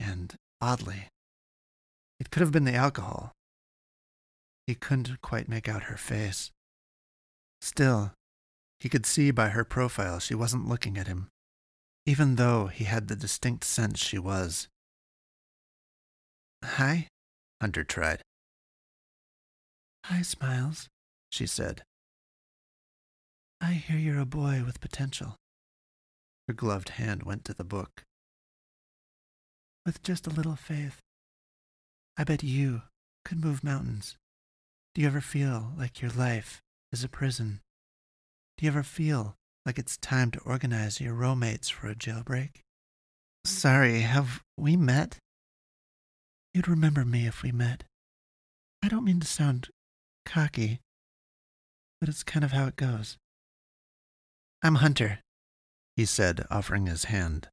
And, oddly, it could have been the alcohol. He couldn't quite make out her face. Still, he could see by her profile she wasn't looking at him, even though he had the distinct sense she was. Hi, Hunter tried. Hi, Smiles, she said. I hear you're a boy with potential. Her gloved hand went to the book. With just a little faith, I bet you could move mountains. Do you ever feel like your life is a prison? Do you ever feel like it's time to organize your roommates for a jailbreak? Sorry, have we met? You'd remember me if we met. I don't mean to sound cocky, but it's kind of how it goes. I'm Hunter, he said, offering his hand.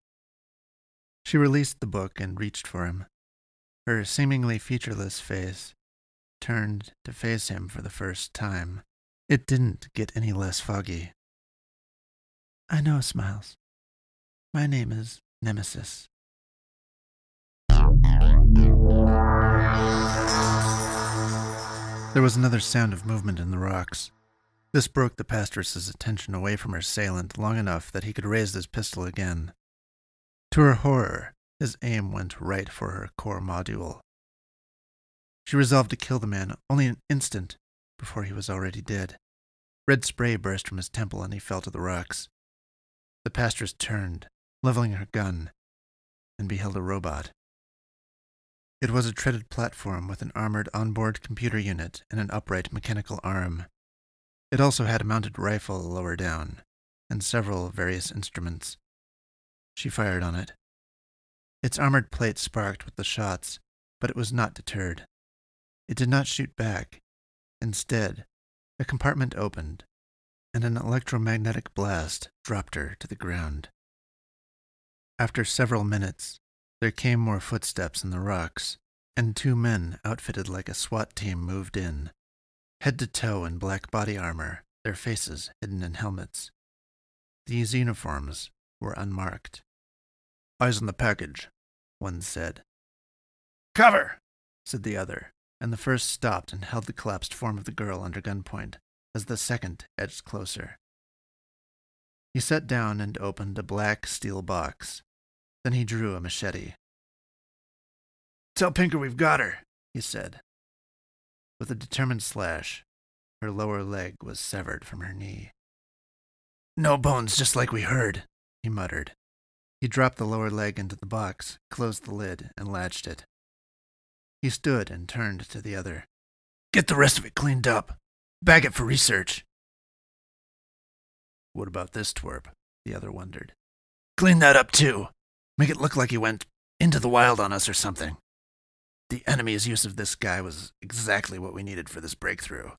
She released the book and reached for him. Her seemingly featureless face turned to face him for the first time. It didn't get any less foggy. I know, Smiles. My name is Nemesis. There was another sound of movement in the rocks. This broke the pastoress's attention away from her assailant long enough that he could raise his pistol again. To her horror, his aim went right for her core module. She resolved to kill the man only an instant before he was already dead. Red spray burst from his temple and he fell to the rocks. The pastoress turned, leveling her gun, and beheld a robot. It was a treaded platform with an armored onboard computer unit and an upright mechanical arm. It also had a mounted rifle lower down, and several various instruments. She fired on it. Its armored plate sparked with the shots, but it was not deterred. It did not shoot back, Instead, a compartment opened, and an electromagnetic blast dropped her to the ground. After several minutes, there came more footsteps in the rocks, and two men outfitted like a SWAT team moved in, head to toe in black body armor, their faces hidden in helmets. These uniforms were unmarked. Eyes on the package, one said. Cover, said the other, and the first stopped and held the collapsed form of the girl under gunpoint, as the second edged closer. He sat down and opened a black steel box. Then he drew a machete. Tell Pinker we've got her, he said. With a determined slash, her lower leg was severed from her knee. No bones, just like we heard, he muttered. He dropped the lower leg into the box, closed the lid, and latched it. He stood and turned to the other. Get the rest of it cleaned up. Bag it for research. What about this twerp? The other wondered. Clean that up too. Make it look like he went into the wild on us or something. The enemy's use of this guy was exactly what we needed for this breakthrough.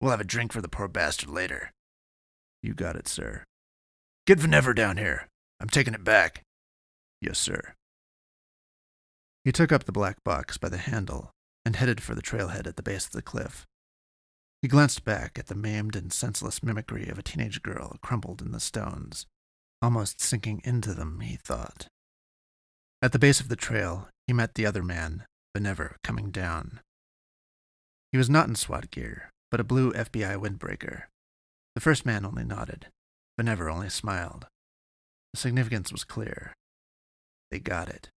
We'll have a drink for the poor bastard later. You got it, sir. Get Venever down here. I'm taking it back. Yes, sir. He took up the black box by the handle and headed for the trailhead at the base of the cliff. He glanced back at the maimed and senseless mimicry of a teenage girl crumpled in the stones, almost sinking into them, he thought. At the base of the trail, he met the other man, Venever, coming down. He was not in SWAT gear, but a blue FBI windbreaker. The first man only nodded. Venever only smiled. The significance was clear. They got it.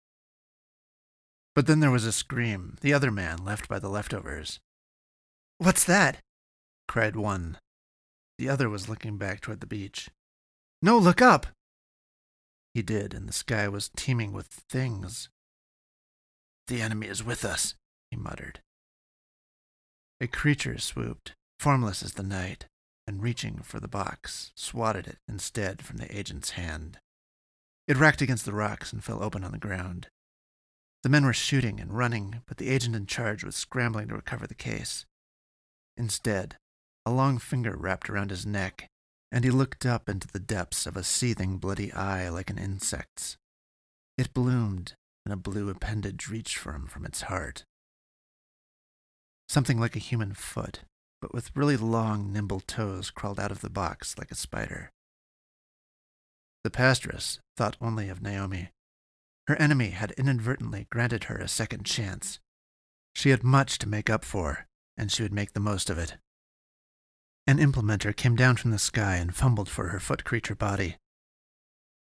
But then there was a scream, the other man left by the leftovers. What's that? cried one. The other was looking back toward the beach. No, look up! He did, and the sky was teeming with things. The enemy is with us, he muttered. A creature swooped, formless as the night, and reaching for the box, swatted it instead from the agent's hand. It racked against the rocks and fell open on the ground. The men were shooting and running, but the agent in charge was scrambling to recover the case. Instead, a long finger wrapped around his neck, and he looked up into the depths of a seething, bloody eye like an insect's. It bloomed, and a blue appendage reached for him from its heart. Something like a human foot, but with really long, nimble toes, crawled out of the box like a spider. The pastoress thought only of Naomi. Her enemy had inadvertently granted her a second chance. She had much to make up for, and she would make the most of it. An implementer came down from the sky and fumbled for her foot creature body.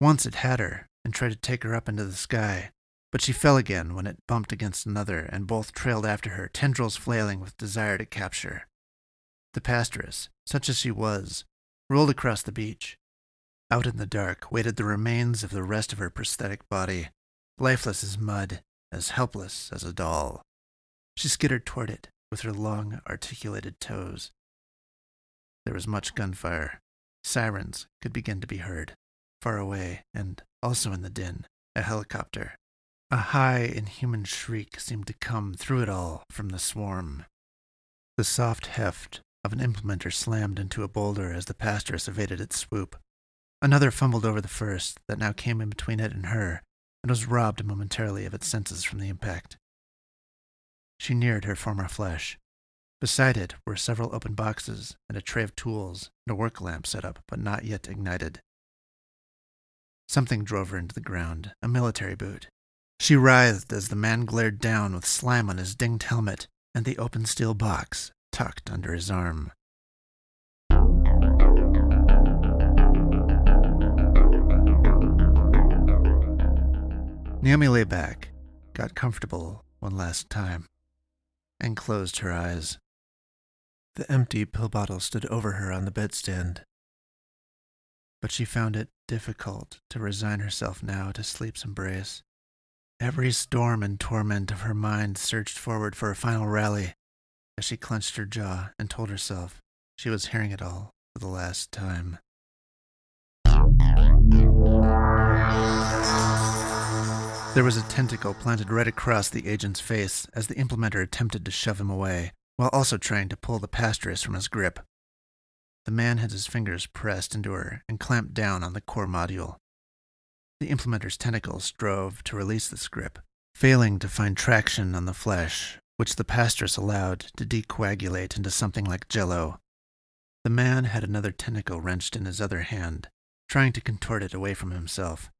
Once it had her and tried to take her up into the sky, but she fell again when it bumped against another, and both trailed after her, tendrils flailing with desire to capture. The pastoress, such as she was, rolled across the beach. Out in the dark waited the remains of the rest of her prosthetic body, lifeless as mud, as helpless as a doll. She skittered toward it with her long, articulated toes. There was much gunfire. Sirens could begin to be heard, far away, and also in the din, a helicopter. A high, inhuman shriek seemed to come through it all from the swarm. The soft heft of an implementer slammed into a boulder as the pastoress evaded its swoop. Another fumbled over the first, that now came in between it and her, and was robbed momentarily of its senses from the impact. She neared her former flesh. Beside it were several open boxes and a tray of tools and a work lamp set up but not yet ignited. Something drove her into the ground, a military boot. She writhed as the man glared down with slime on his dinged helmet and the open steel box tucked under his arm. Naomi lay back, got comfortable one last time, and closed her eyes. The empty pill bottle stood over her on the bedstand. But she found it difficult to resign herself now to sleep's embrace. Every storm and torment of her mind surged forward for a final rally as she clenched her jaw and told herself she was hearing it all for the last time. There was a tentacle planted right across the agent's face as the implementer attempted to shove him away, while also trying to pull the pastoress from his grip. The man had his fingers pressed into her and clamped down on the core module. The implementer's tentacles strove to release the grip, failing to find traction on the flesh, which the pastoress allowed to decoagulate into something like jello. The man had another tentacle wrenched in his other hand, trying to contort it away from himself.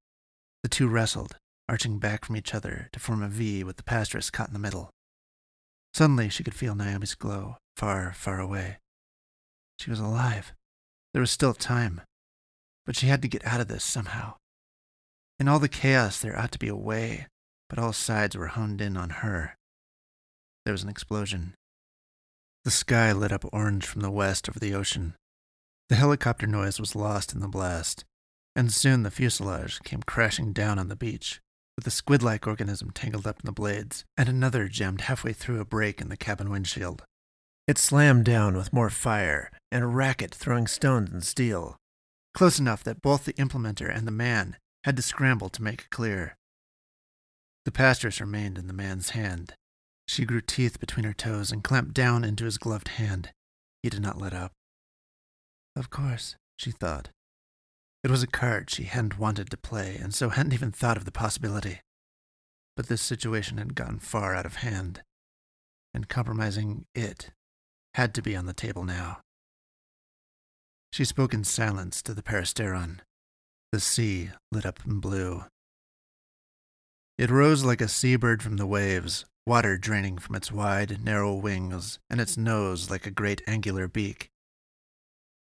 The two wrestled, arching back from each other to form a V with the pastoress caught in the middle. Suddenly she could feel Naomi's glow, far, far away. She was alive. There was still time. But she had to get out of this somehow. In all the chaos, there ought to be a way, but all sides were honed in on her. There was an explosion. The sky lit up orange from the west over the ocean. The helicopter noise was lost in the blast, and soon the fuselage came crashing down on the beach, with a squid like organism tangled up in the blades, and another jammed halfway through a break in the cabin windshield. It slammed down with more fire, and a racket throwing stones and steel, close enough that both the implementer and the man had to scramble to make clear. The pastoress remained in the man's hand. She grew teeth between her toes and clamped down into his gloved hand. He did not let up. Of course, she thought. It was a card she hadn't wanted to play, and so hadn't even thought of the possibility. But this situation had gone far out of hand, and compromising it had to be on the table now. She spoke in silence to the peristeron. The sea lit up in blue. It rose like a seabird from the waves, water draining from its wide, narrow wings, and its nose like a great angular beak.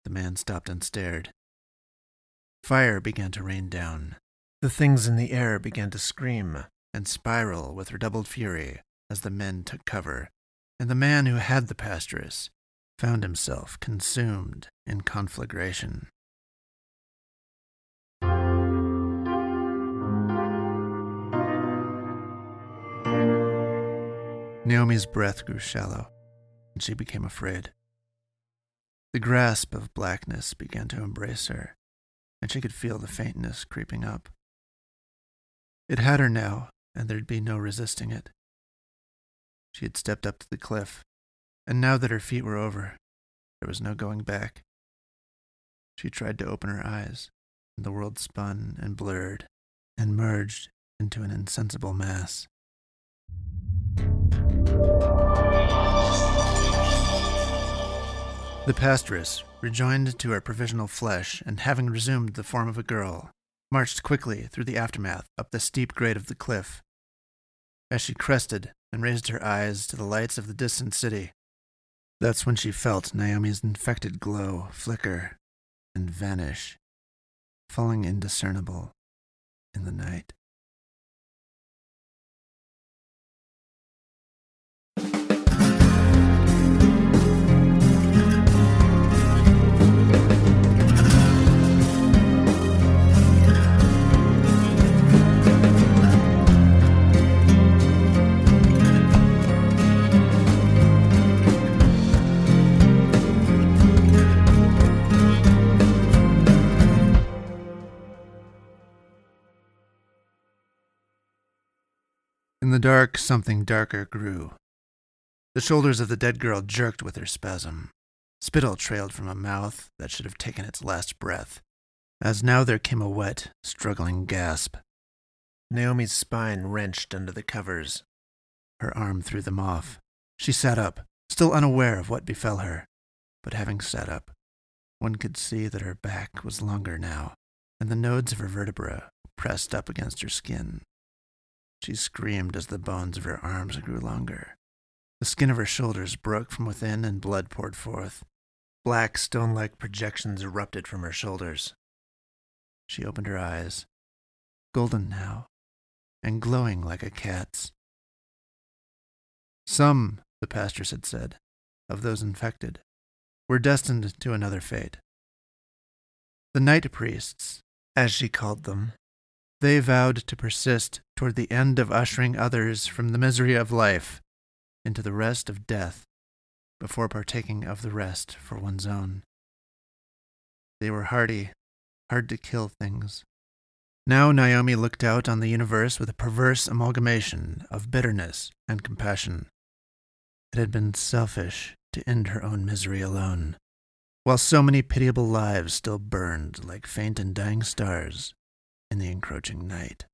The man stopped and stared. Fire began to rain down. The things in the air began to scream and spiral with redoubled fury as the men took cover, and the man who had the pastoress found himself consumed in conflagration. Naomi's breath grew shallow, and she became afraid. The grasp of blackness began to embrace her, and she could feel the faintness creeping up. It had her now, and there'd be no resisting it. She had stepped up to the cliff, and now that her feet were over, there was no going back. She tried to open her eyes, and the world spun and blurred and merged into an insensible mass. The pastoress, rejoined to her provisional flesh and having resumed the form of a girl, marched quickly through the aftermath up the steep grade of the cliff. As she crested and raised her eyes to the lights of the distant city, that's when she felt Naomi's infected glow flicker and vanish, falling indiscernible in the night. In the dark, something darker grew. The shoulders of the dead girl jerked with her spasm. Spittle trailed from a mouth that should have taken its last breath, as now there came a wet, struggling gasp. Naomi's spine wrenched under the covers. Her arm threw them off. She sat up, still unaware of what befell her. But having sat up, one could see that her back was longer now, and the nodes of her vertebra pressed up against her skin. She screamed as the bones of her arms grew longer. The skin of her shoulders broke from within and blood poured forth. Black, stone like projections erupted from her shoulders. She opened her eyes, golden now, and glowing like a cat's. Some, the pastor had said, of those infected, were destined to another fate. The night priests, as she called them, they vowed to persist toward the end of ushering others from the misery of life into the rest of death before partaking of the rest for one's own. They were hardy, hard to kill things. Now Naomi looked out on the universe with a perverse amalgamation of bitterness and compassion. It had been selfish to end her own misery alone, while so many pitiable lives still burned like faint and dying stars in the encroaching night.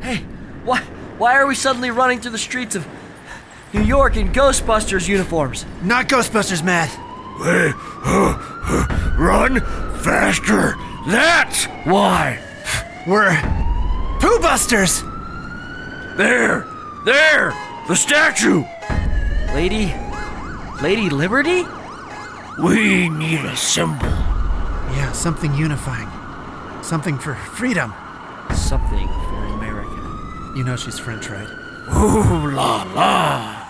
Hey, why why are we suddenly running through the streets of New York in Ghostbusters uniforms? Not Ghostbusters, Matt! Hey, uh, run faster. That's why. We're. Pooh Busters! There! There! The statue! Lady. Lady Liberty? We need a symbol. Yeah, something unifying. Something for freedom. Something for America. You know she's French, right? Ooh la la!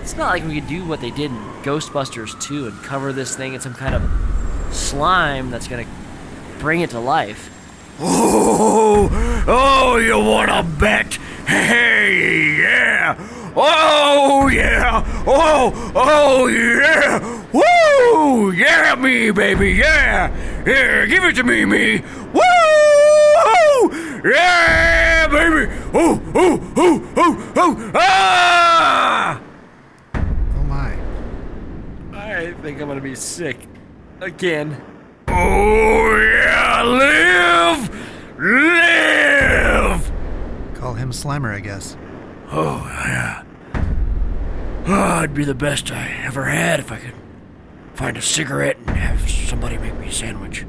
It's not like we could do what they did in Ghostbusters 2 and cover this thing in some kind of slime that's gonna bring it to life. Oh, oh, you wanna bet? Hey, yeah! Oh, yeah! Oh, oh, yeah! Woo! Yeah, me, baby, yeah! Yeah, give it to me, me! Woo! Yeah, baby! Oh, oh, oh, oh, oh! Ah! Oh my. I think I'm gonna be sick. Again. Oh, yeah! Live! Live! Call him Slimer, I guess. Oh, yeah. Oh, it'd be the best I ever had if I could find a cigarette and have somebody make me a sandwich.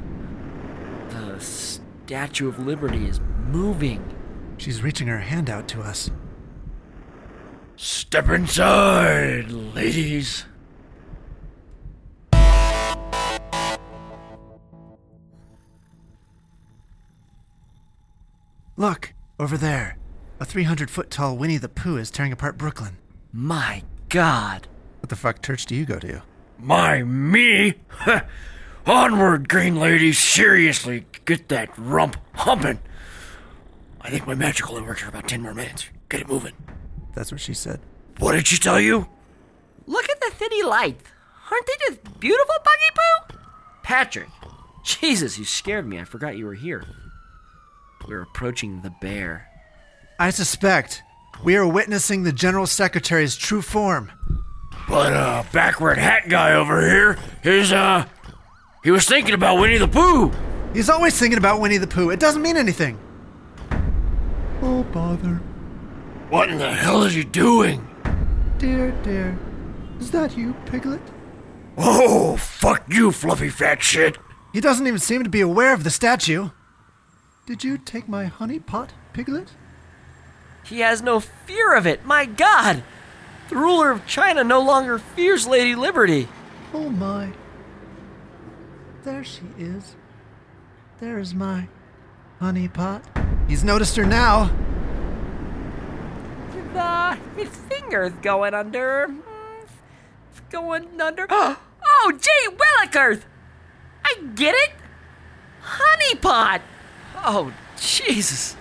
The Statue of Liberty is moving. She's reaching her hand out to us. Step inside, ladies. Look, over there. A 300 foot tall Winnie the Pooh is tearing apart Brooklyn. My God. What the fuck church do you go to? My me? <laughs> Onward, green lady. Seriously, get that rump humping. I think my magical only works for about 10 more minutes. Get it moving. That's what she said. What did she tell you? Look at the city lights. Aren't they just beautiful, Buggy Poo? Patrick! Jesus, you scared me. I forgot you were here. We're approaching the bear. I suspect we are witnessing the General Secretary's true form. But, uh, backward hat guy over here is, uh, he was thinking about Winnie the Pooh. He's always thinking about Winnie the Pooh. It doesn't mean anything. Oh, bother. What in the hell is he doing? Dear, dear. Is that you, Piglet? Oh, fuck you, fluffy fat shit. He doesn't even seem to be aware of the statue. Did you take my honey pot, Piglet? He has no fear of it. My God! The ruler of China no longer fears Lady Liberty. Oh my. There she is. There is my honey pot. He's noticed her now. The his finger's going under. It's going under. <gasps> Oh, gee, Willikers! I get it. Honey pot. Oh, Jesus.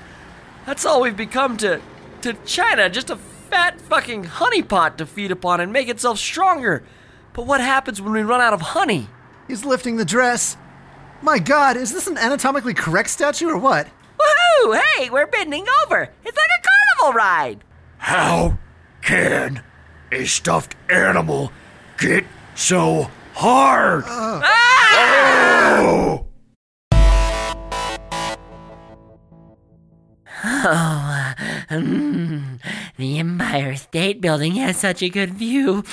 That's all we've become to to China, just a fat fucking honeypot to feed upon and make itself stronger. But what happens when we run out of honey? He's lifting the dress. My god, is this an anatomically correct statue or what? Woohoo! Hey, we're bending over. It's like a carnival ride. How can a stuffed animal get so hard? Ah! Oh! Oh, mm, the Empire State Building has such a good view.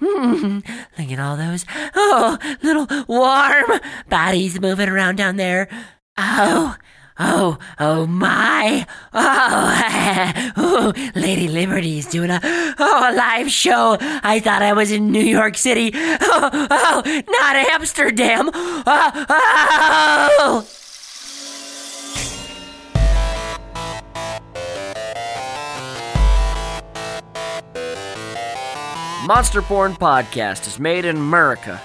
Mm, look at all those, oh, little warm bodies moving around down there. Oh, oh, oh my. Oh, <laughs> oh Lady Liberty's doing a, oh, a live show. I thought I was in New York City. <laughs> Oh, oh not Amsterdam. Oh, oh. Monster Porn Podcast is made in America,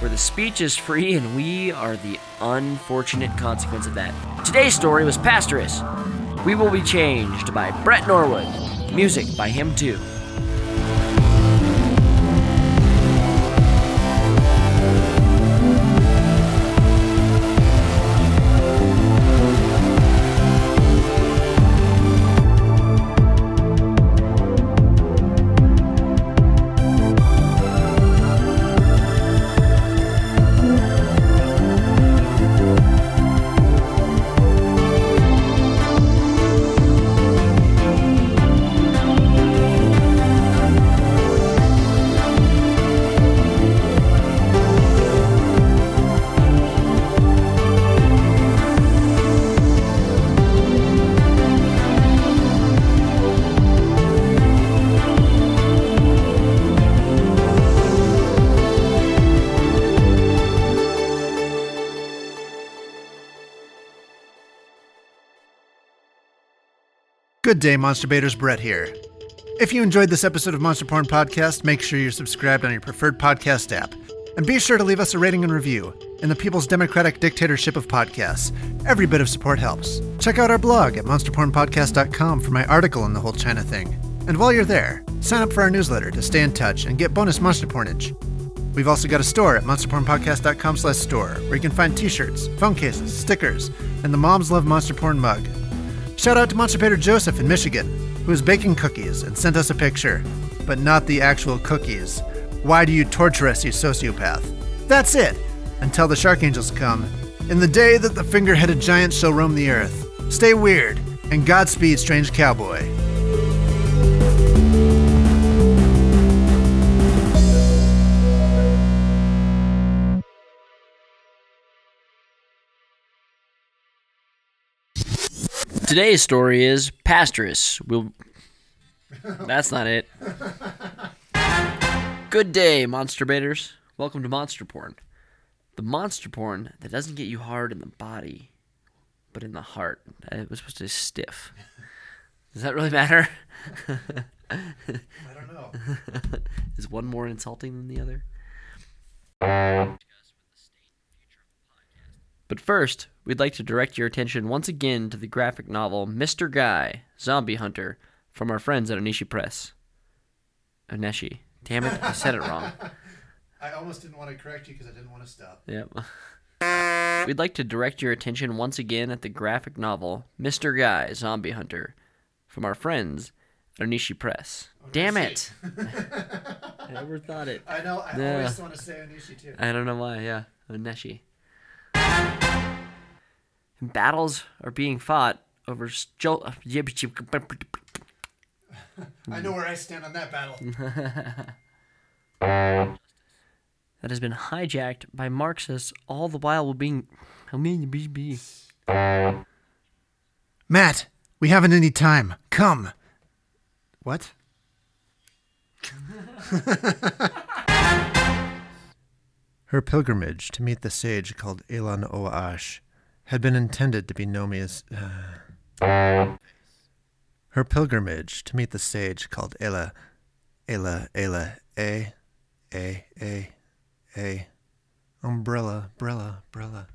where the speech is free and we are the unfortunate consequence of that. Today's story was Pastoress. We Will Be Changed by Bret Norwood. Music by him too. Good day, Monster Baiters. Bret here. If you enjoyed this episode of Monster Porn Podcast, make sure you're subscribed on your preferred podcast app. And be sure to leave us a rating and review. In the people's democratic dictatorship of podcasts, every bit of support helps. Check out our blog at monsterpornpodcast.com for my article on the whole China thing. And while you're there, sign up for our newsletter to stay in touch and get bonus monster pornage. We've also got a store at monsterpornpodcast.com slash store where you can find t-shirts, phone cases, stickers, and the Moms Love Monster Porn mug. Shout out to Pater Joseph in Michigan, who is baking cookies and sent us a picture, but not the actual cookies. Why do you torture us, you sociopath? That's it! Until the Shark Angels come, in the day that the finger headed giants shall roam the earth. Stay weird, and Godspeed, strange cowboy. Today's story is Pastoress. We'll. That's not it. Good day, monster baiters. Welcome to Monster Porn. The monster porn that doesn't get you hard in the body, but in the heart. It was supposed to be stiff. Does that really matter? I don't know. <laughs> Is one more insulting than the other? But first, we'd like to direct your attention once again to the graphic novel Mr. Guy, Zombie Hunter, from our friends at Onishi Press. Oneshi. Damn it, I said it wrong. <laughs> I almost didn't want to correct you because I didn't want to stop. Yep. <laughs> We'd like to direct your attention once again at the graphic novel Mr. Guy, Zombie Hunter, from our friends at Onishi Press. Damn it! <laughs> I never thought it. I know, I Yeah. always want to say Onishi too. I don't know why, yeah. Oneshi. Battles are being fought over Stro- uh, I know where I stand on that battle. <laughs> that has been hijacked by Marxists, all the while being. How many be? Matt, we haven't any time. Come. What? <laughs> Her pilgrimage to meet the sage called Elan Oash had been intended to be Nomia's. Uh, her pilgrimage to meet the sage called Ela, Ela, Ela, A, A, A, A, umbrella, umbrella, umbrella.